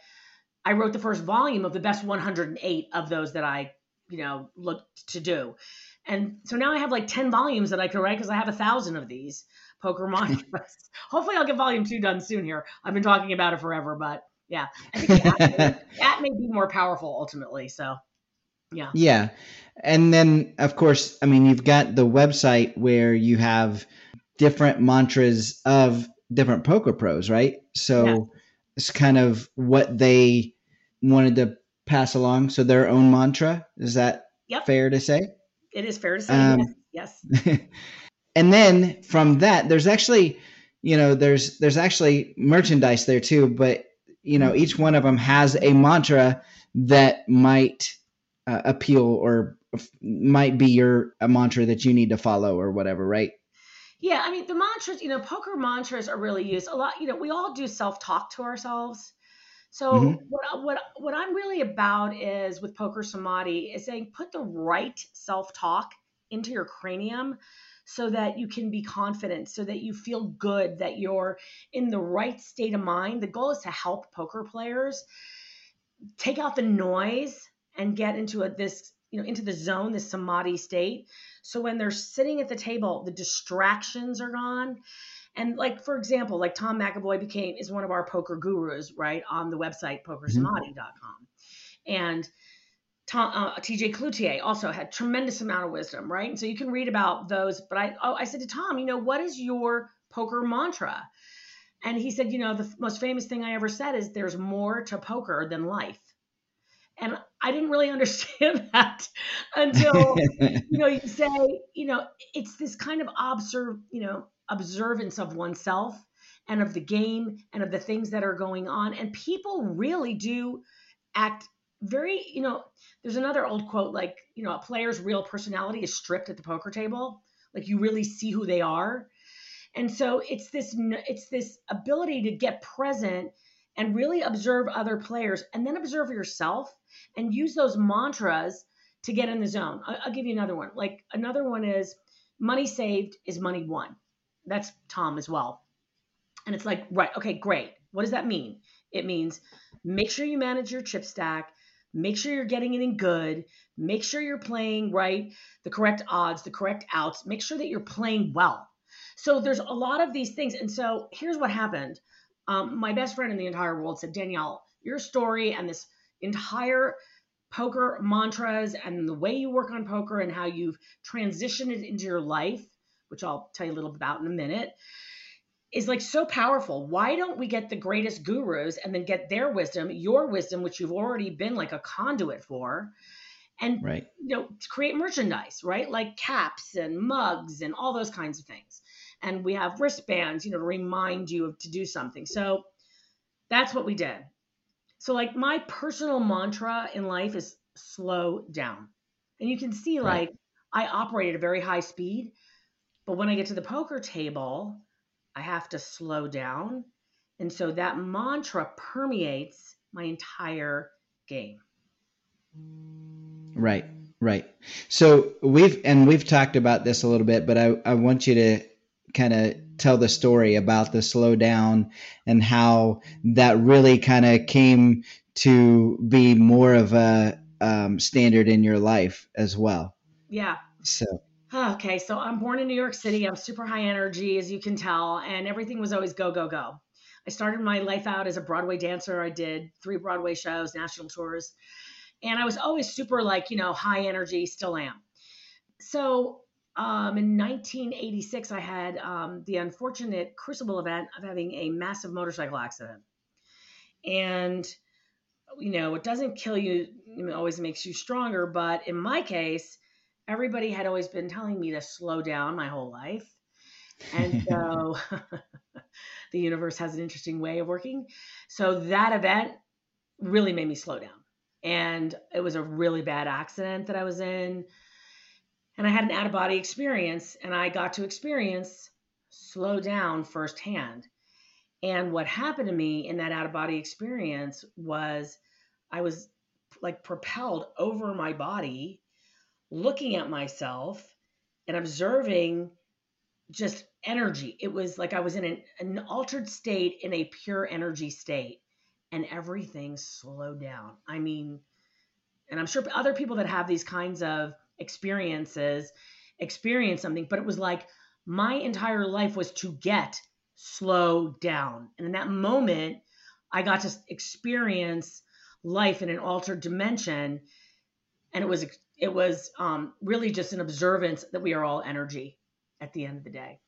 I wrote the first volume of the best 108 of those that I, you know, looked to do. And so now I have like 10 volumes that I can write because I have a thousand of these poker mantras. [LAUGHS] Hopefully I'll get volume two done soon here. I've been talking about it forever, but yeah, I think app, [LAUGHS] the may be more powerful ultimately. So yeah. Yeah. And then, of course, I mean, you've got the website where you have different mantras of different poker pros, right? So Yeah. it's kind of what they wanted to pass along. So their own mantra. Is that Yep. fair to say? It is fair to say. Um, yes. yes. [LAUGHS] and then from that, there's actually, you know, there's there's actually merchandise there too. But you know, each one of them has a mantra that might uh, appeal or f- might be your a mantra that you need to follow or whatever, right? Yeah, I mean the mantras, you know, poker mantras are really used a lot. You know, we all do self-talk to ourselves. So Mhm. what what what I'm really about is with poker samadhi is saying put the right self-talk into your cranium so that you can be confident, so that you feel good, that you're in the right state of mind. The goal is to help poker players take out the noise and get into a, this you know into the zone this samadhi state so when they're sitting at the table the distractions are gone and like for example like tom mcevoy became is one of our poker gurus right on the website pokersamadhi.com and Tom, uh, TJ Cloutier also had tremendous amount of wisdom, right? And so you can read about those. But I, oh, I said to Tom, you know, what is your poker mantra? And he said, you know, the most famous thing I ever said is there's more to poker than life. And I didn't really [LAUGHS] understand that until [LAUGHS] you know you say you know it's this kind of observe you know observance of oneself and of the game and of the things that are going on and people really do act very you know there's another old quote like you know a player's real personality is stripped at the poker table like you really see who they are and so it's this it's this ability to get present and really observe other players and then observe yourself and use those mantras to get in the zone. I'll give you another one. Like another one is money saved is money won. That's Tom as well. And it's like, right, okay, great. What does that mean? It means make sure you manage your chip stack, Make sure you're getting it in good. Make sure you're playing right, the correct odds, the correct outs. Make sure that you're playing well. So there's a lot of these things. And so here's what happened. Um, my best friend in the entire world said, Danielle, your story and this entire poker mantras and the way you work on poker and how you've transitioned it into your life, which I'll tell you a little about in a minute, is like so powerful. Why don't we get the greatest gurus and then get their wisdom, your wisdom, which you've already been like a conduit for, and Right. you know create merchandise, right? Like caps and mugs and all those kinds of things. And we have wristbands, you know, to remind you of to do something. So that's what we did. So like my personal mantra in life is slow down. And you can see Right. like I operate at a very high speed, but when I get to the poker table, I have to slow down. And so that mantra permeates my entire game. Right, right. So we've and we've talked about this a little bit, but I, I want you to kind of tell the story about the slowdown and how that really kind of came to be more of a um, standard in your life as well. Yeah. So Okay, so I'm born in New York City. I'm super high energy, as you can tell, and everything was always go, go, go. I started my life out as a Broadway dancer. I did three Broadway shows, national tours, and I was always super, like, you know, high energy, still am. So um, in 1986, I had um, the unfortunate crucible event of having a massive motorcycle accident. And, you know, it doesn't kill you, it always makes you stronger. But in my case, everybody had always been telling me to slow down my whole life. And [LAUGHS] so [LAUGHS] the universe has an interesting way of working. So that event really made me slow down. And it was a really bad accident that I was in. And I had an out of body experience, and I got to experience slow down firsthand. And what happened to me in that out of body experience was I was like propelled over my body looking at myself and observing just energy. It was like I was in an, an altered state, in a pure energy state, and everything slowed down. I mean, and I'm sure other people that have these kinds of experiences experience something, but it was like my entire life was to get slow down. And in that moment, I got to experience life in an altered dimension. And it was it was um, really just an observance that we are all energy at the end of the day.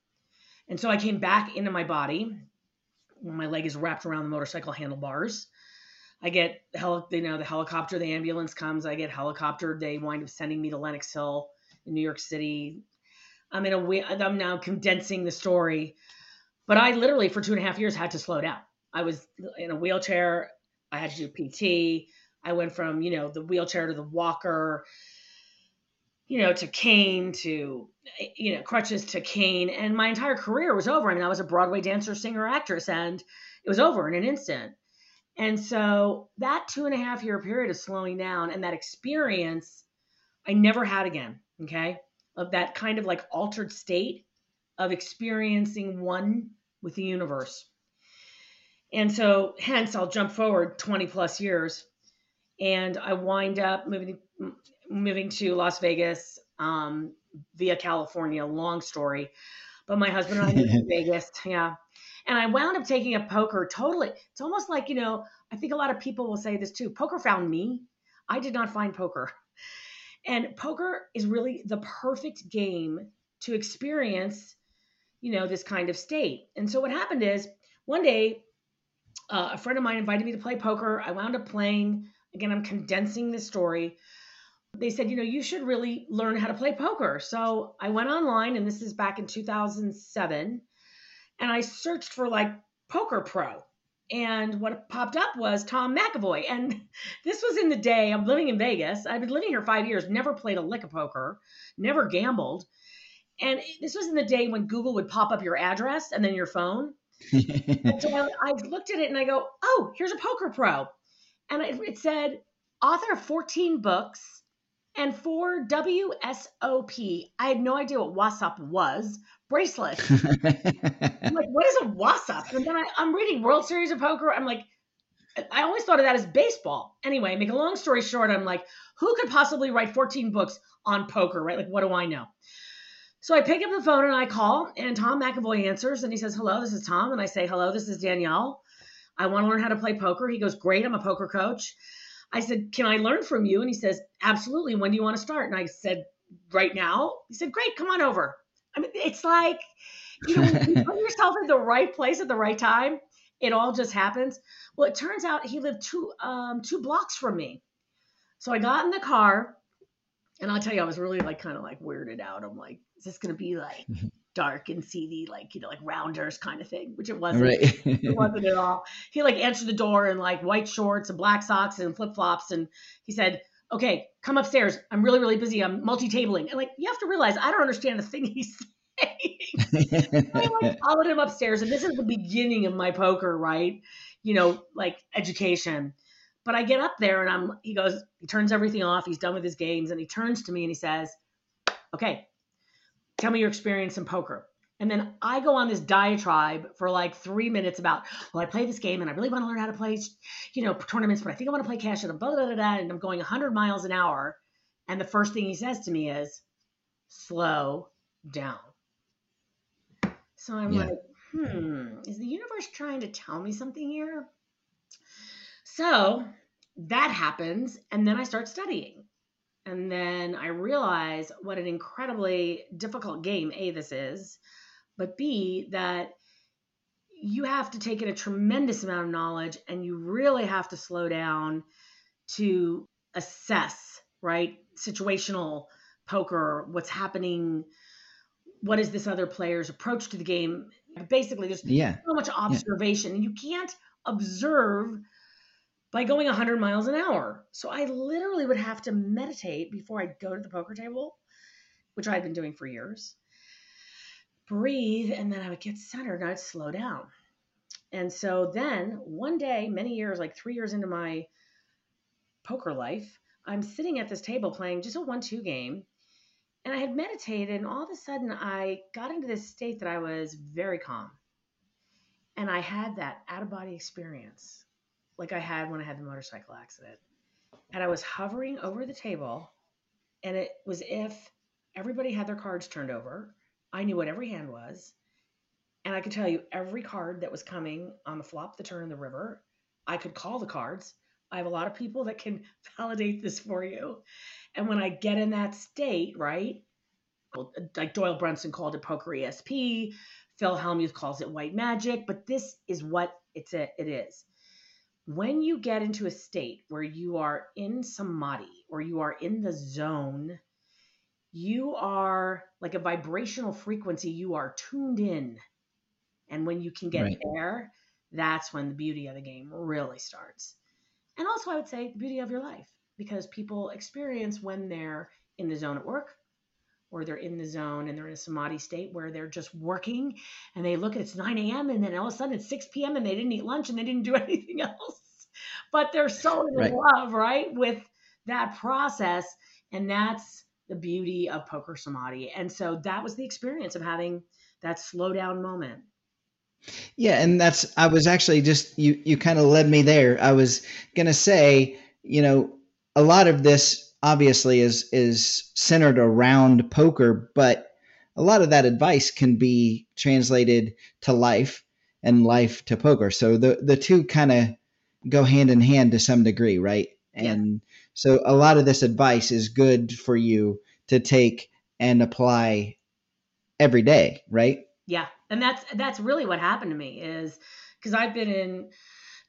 And so I came back into my body. My leg is wrapped around the motorcycle handlebars. I get hel- you know the helicopter, the ambulance comes. I get helicopter. They wind up sending me to Lenox Hill in New York City. I'm in a. I'm now condensing the story, but I literally for two and a half years had to slow down. I was in a wheelchair. I had to do PT. I went from you know the wheelchair to the walker you know, to cane, to, you know, crutches to cane. And my entire career was over. I mean, I was a Broadway dancer, singer, actress, and it was over in an instant. And so that two and a half year period of slowing down and that experience, I never had again. Okay. Of that kind of like altered state of experiencing one with the universe. And so, hence, I'll jump forward 20 plus years and I wind up moving moving to Las Vegas um, via California. Long story, but my husband and I moved to [LAUGHS] Vegas. Yeah, and I wound up taking up poker. Totally, it's almost like you know. I think a lot of people will say this too. Poker found me. I did not find poker, and poker is really the perfect game to experience, you know, this kind of state. And so what happened is one day, uh, a friend of mine invited me to play poker. I wound up playing. Again, I'm condensing the story they said, you know, you should really learn how to play poker. So I went online, and this is back in 2007, and I searched for like Poker Pro. And what popped up was Tom McEvoy. And [LAUGHS] this was in the day I'm living in Vegas. I've been living here five years, never played a lick of poker, never gambled. And this was in the day when Google would pop up your address and then your phone. [LAUGHS] so I, I looked at it and I go, oh, here's a Poker Pro. And it, it said, author of 14 books, and for WSOP, I had no idea what WASOP was. Bracelet. [LAUGHS] I'm like, what is a WASOP? And then I, I'm reading World Series of Poker. I'm like, I always thought of that as baseball. Anyway, make a long story short, I'm like, who could possibly write 14 books on poker, right? Like, what do I know? So I pick up the phone and I call, and Tom McEvoy answers, and he says, "Hello, this is Tom." And I say, "Hello, this is Danielle. I want to learn how to play poker." He goes, "Great, I'm a poker coach." I said, "Can I learn from you?" And he says, "Absolutely. When do you want to start?" And I said, "Right now." He said, "Great, come on over." I mean, it's like, you know, you [LAUGHS] put yourself in the right place at the right time. It all just happens. Well, it turns out he lived two um, two blocks from me. So I got in the car, and I'll tell you, I was really like kind of like weirded out. I'm like, is this gonna be like [LAUGHS] dark and seedy, like you know, like rounders kind of thing? Which it wasn't. Right. [LAUGHS] it wasn't at all. He like answered the door in like white shorts and black socks and flip flops, and he said, "Okay, come upstairs. I'm really really busy. I'm multi-tabling." And like you have to realize, I don't understand a thing [LAUGHS] he's saying. I like [LAUGHS] followed him upstairs, and this is the beginning of my poker, right? You know, like education. But I get up there, and I'm. He goes. He turns everything off. He's done with his games, and he turns to me and he says, "Okay, tell me your experience in poker." And then I go on this diatribe for like three minutes about, well, I play this game and I really want to learn how to play, you know, tournaments, but I think I want to play cash and blah, blah, blah, blah, and I'm going 100 miles an hour. And the first thing he says to me is, slow down. So I'm Yeah. like, hmm, is the universe trying to tell me something here? So that happens. And then I start studying. And then I realize what an incredibly difficult game, A, this is, but B, that you have to take in a tremendous amount of knowledge and you really have to slow down to assess, right? Situational poker, what's happening, what is this other player's approach to the game. Basically, there's yeah. so much observation and you can't observe by going 100 miles an hour. So I literally would have to meditate before I'd go to the poker table, which I'd been doing for years. Breathe, and then I would get centered and I'd slow down. And so then one day, many years, like three years into my poker life, I'm sitting at this table playing just a one two game. And I had meditated, and all of a sudden I got into this state that I was very calm. And I had that out of body experience like I had when I had the motorcycle accident. And I was hovering over the table, and it was if everybody had their cards turned over. I knew what every hand was, and I could tell you every card that was coming on the flop, the turn, the river. I could call the cards. I have a lot of people that can [LAUGHS] validate this for you. And when I get in that state, right? Like Doyle Brunson called it poker ESP, Phil Hellmuth calls it white magic, but this is what it's a, it is when you get into a state where you are in samadhi or you are in the zone, you are like a vibrational frequency, you are tuned in. And when you can get Right. there, that's when the beauty of the game really starts. And also, I would say the beauty of your life because people experience when they're in the zone at work or they're in the zone and they're in a samadhi state where they're just working and they look at it's 9 a.m. and then all of a sudden it's 6 p.m. and they didn't eat lunch and they didn't do [LAUGHS] anything else. But they're so in Right. love, right, with that process. And that's the beauty of poker samadhi. And so that was the experience of having that slow down moment. Yeah, and that's I was actually just you you kind of led me there. I was going to say, you know, a lot of this obviously is is centered around poker, but a lot of that advice can be translated to life and life to poker. So the the two kind of go hand in hand to some degree, right? Yeah. And so a lot of this advice is good for you to take and apply every day, right? Yeah, and that's that's really what happened to me is because I've been in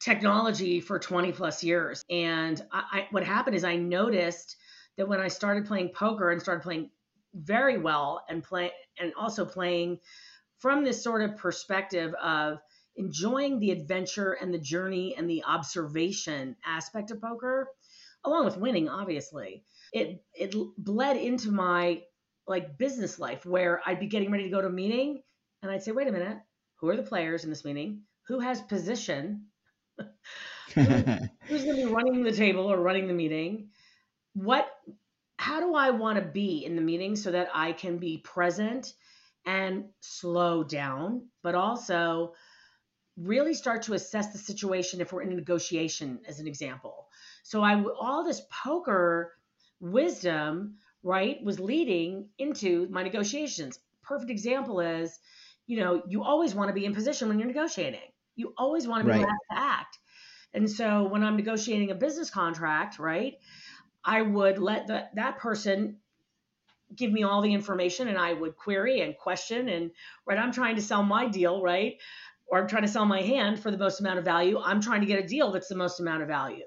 technology for 20 plus years, and I, I, what happened is I noticed that when I started playing poker and started playing very well and play and also playing from this sort of perspective of enjoying the adventure and the journey and the observation aspect of poker, along with winning, obviously, it it bled into my like business life where I'd be getting ready to go to a meeting and I'd say, wait a minute, who are the players in this meeting? Who has position? [LAUGHS] Who's going to be running the table or running the meeting? What, how do I want to be in the meeting so that I can be present and slow down, but also really start to assess the situation if we're in a negotiation, as an example. So I all this poker wisdom, right, was leading into my negotiations. Perfect example is, you know, you always want to be in position when you're negotiating. You always want to be Right. last to act. And so when I'm negotiating a business contract, right, I would let the, that person give me all the information and I would query and question and right I'm trying to sell my deal, right? Or I'm trying to sell my hand for the most amount of value. I'm trying to get a deal that's the most amount of value.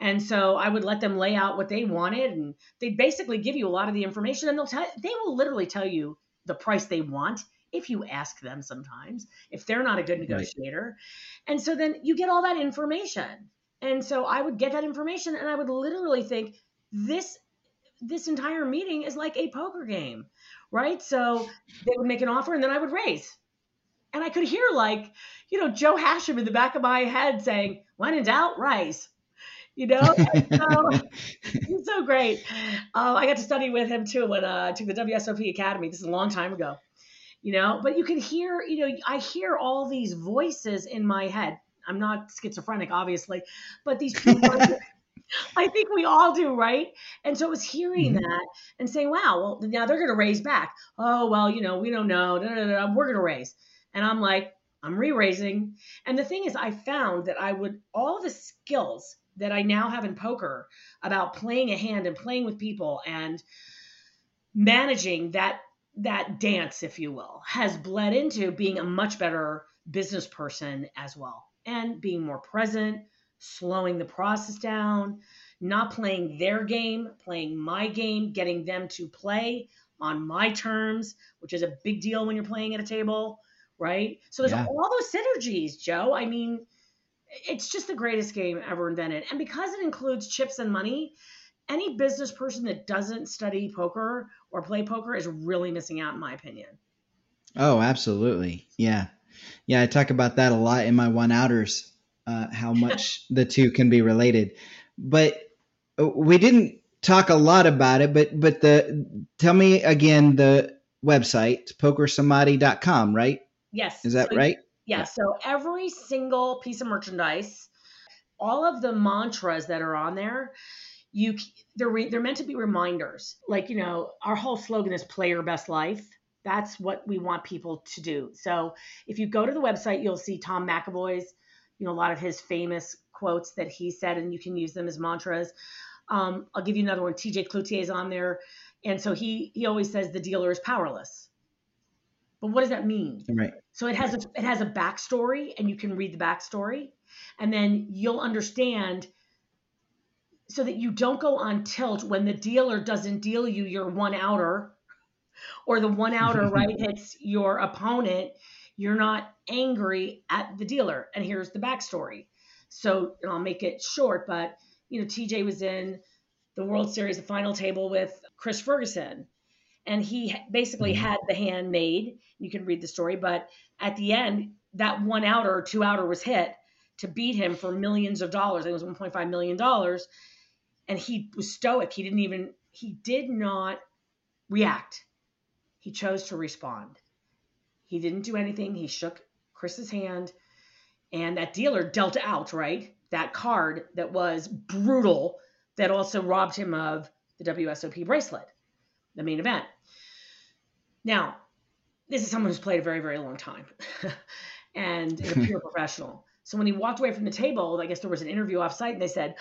And so I would let them lay out what they wanted and they basically give you a lot of the information and they'll tell they will literally tell you the price they want if you ask them sometimes if they're not a good Right. negotiator. And so then you get all that information. And so I would get that information and I would literally think this this entire meeting is like a poker game, right? So they would make an offer and then I would raise. And I could hear like, you know, Joe Hachem in the back of my head saying, when in doubt, raise. You know, so [LAUGHS] he's so great. Um, I got to study with him too when uh, I took the WSOP Academy. This is a long time ago, you know. But you can hear, you know, I hear all these voices in my head. I'm not schizophrenic, obviously, but these people. [LAUGHS] I think we all do, right? And so it was hearing Mhm. that and saying, "Wow, well now they're going to raise back." Oh well, you know, we don't know. Da, da, da, we're going to raise, and I'm like, I'm re-raising. And the thing is, I found that I would all the skills that I now have in poker about playing a hand and playing with people and managing that that dance, if you will, has bled into being a much better business person as well, and being more present, slowing the process down, not playing their game, playing my game, getting them to play on my terms, which is a big deal when you're playing at a table, right? So there's Yeah. all those synergies, Joe. I mean, it's just the greatest game ever invented. And because it includes chips and money, any business person that doesn't study poker or play poker is really missing out, in my opinion. Oh, absolutely. Yeah. Yeah, I talk about that a lot in my one outers, uh, how [LAUGHS] much the two can be related. But uh, we didn't talk a lot about it, but but the tell me again the website, pokersamadhi.com, right? Yes. Is that So- right? Yeah. So every single piece of merchandise, all of the mantras that are on there, you they're re, they're meant to be reminders. Like you know, our whole slogan is "Play Your Best Life." That's what we want people to do. So if you go to the website, you'll see Tom McEvoy's, you know, a lot of his famous quotes that he said, and you can use them as mantras. Um, I'll give you another one. TJ Cloutier's on there, and so he he always says the dealer is powerless. But what does that mean? Right. So it has a it has a backstory, and you can read the backstory, and then you'll understand. So that you don't go on tilt when the dealer doesn't deal you your one outer, or the one outer [LAUGHS] right hits your opponent. You're not angry at the dealer. And here's the backstory. So and I'll make it short, but you know TJ was in the World Series, the final table with Chris Ferguson, and he basically Mhm. had the hand made. You can read the story, but at the end, that one outer or two outer was hit to beat him for millions of dollars. It was 1.5 million dollars, and he was stoic. He didn't even he did not react. He chose to respond. He didn't do anything. He shook Chris's hand, and that dealer dealt out right that card that was brutal. That also robbed him of the WSOP bracelet, the main event. Now, this is someone who's played a very, very long time [LAUGHS] and is a pure [LAUGHS] professional. So when he walked away from the table, I guess there was an interview offsite and they said,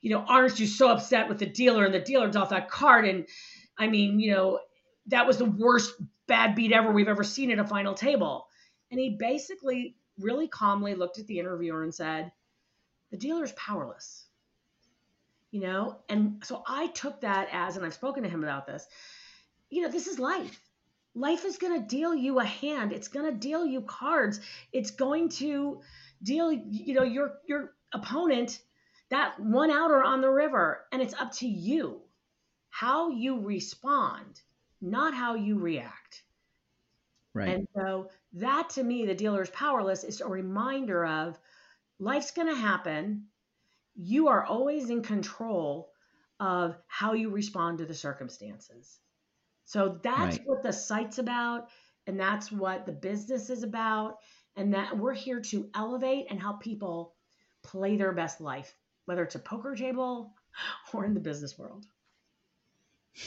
you know, aren't you so upset with the dealer? And the dealer dealt that card. And I mean, you know, that was the worst bad beat ever we've ever seen at a final table. And he basically really calmly looked at the interviewer and said, the dealer's powerless. You know, and so I took that as, and I've spoken to him about this, you know, this is life life is going to deal you a hand it's going to deal you cards it's going to deal you know your your opponent that one outer on the river and it's up to you how you respond not how you react Right. and so that to me the dealer is powerless is a reminder of life's going to happen you are always in control of how you respond to the circumstances so that's Right. what the site's about, and that's what the business is about. and that we're here to elevate and help people play their best life, whether it's a poker table [LAUGHS] or in the business world.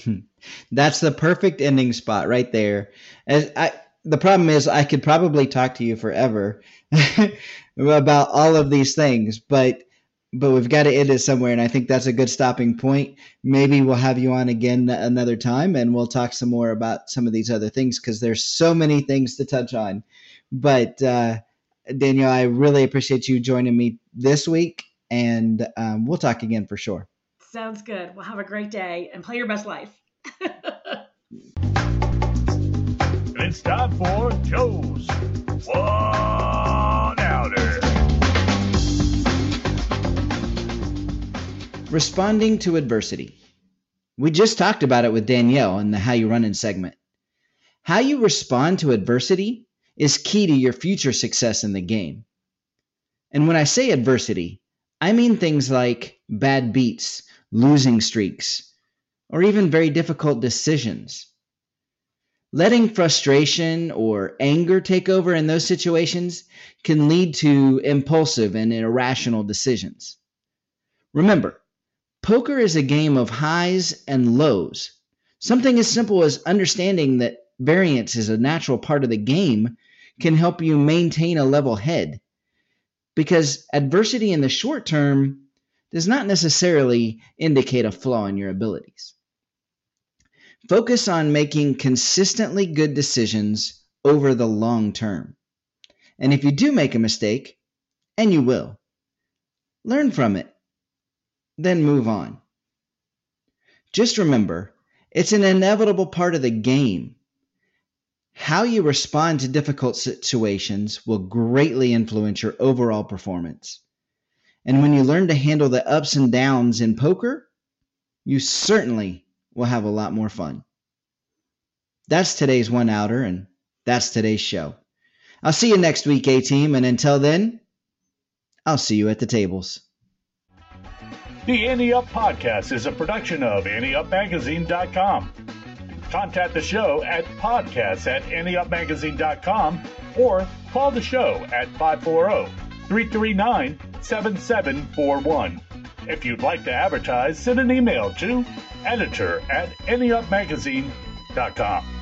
[LAUGHS] That's the perfect ending spot right there. As I, the problem is, I could probably talk to you forever [LAUGHS] about all of these things, but but we've got to end it somewhere, and I think that's a good stopping point. Maybe we'll have you on again another time, and we'll talk some more about some of these other things because there's so many things to touch on. But uh, Danielle, I really appreciate you joining me this week, and um, we'll talk again for sure. Sounds good. Well, have a great day and play your best life. [LAUGHS] it's time for Joe's One Outer. Responding to adversity. We just talked about it with Danielle in the How You Running segment. How you respond to adversity is key to your future success in the game. And when I say adversity, I mean things like bad beats, losing streaks, or even very difficult decisions. Letting frustration or anger take over in those situations can lead to impulsive and irrational decisions. Remember, poker is a game of highs and lows. Something as simple as understanding that variance is a natural part of the game can help you maintain a level head. Because adversity in the short term does not necessarily indicate a flaw in your abilities. Focus on making consistently good decisions over the long term. And if you do make a mistake, and you will, learn from it, then move on. Just remember, it's an inevitable part of the game. How you respond to difficult situations will greatly influence your overall performance. And when you learn to handle the ups and downs in poker, you certainly will have a lot more fun. That's today's one outer, and that's today's show. I'll see you next week, A team, and until then, I'll see you at the tables. The Ante Up Podcast is a production of AnteUpMagazine.com. Contact the show at podcasts at AnteUpMagazine.com or call the show at 540 339 7741. If you'd like to advertise, send an email to editor at anteupmagazine.com.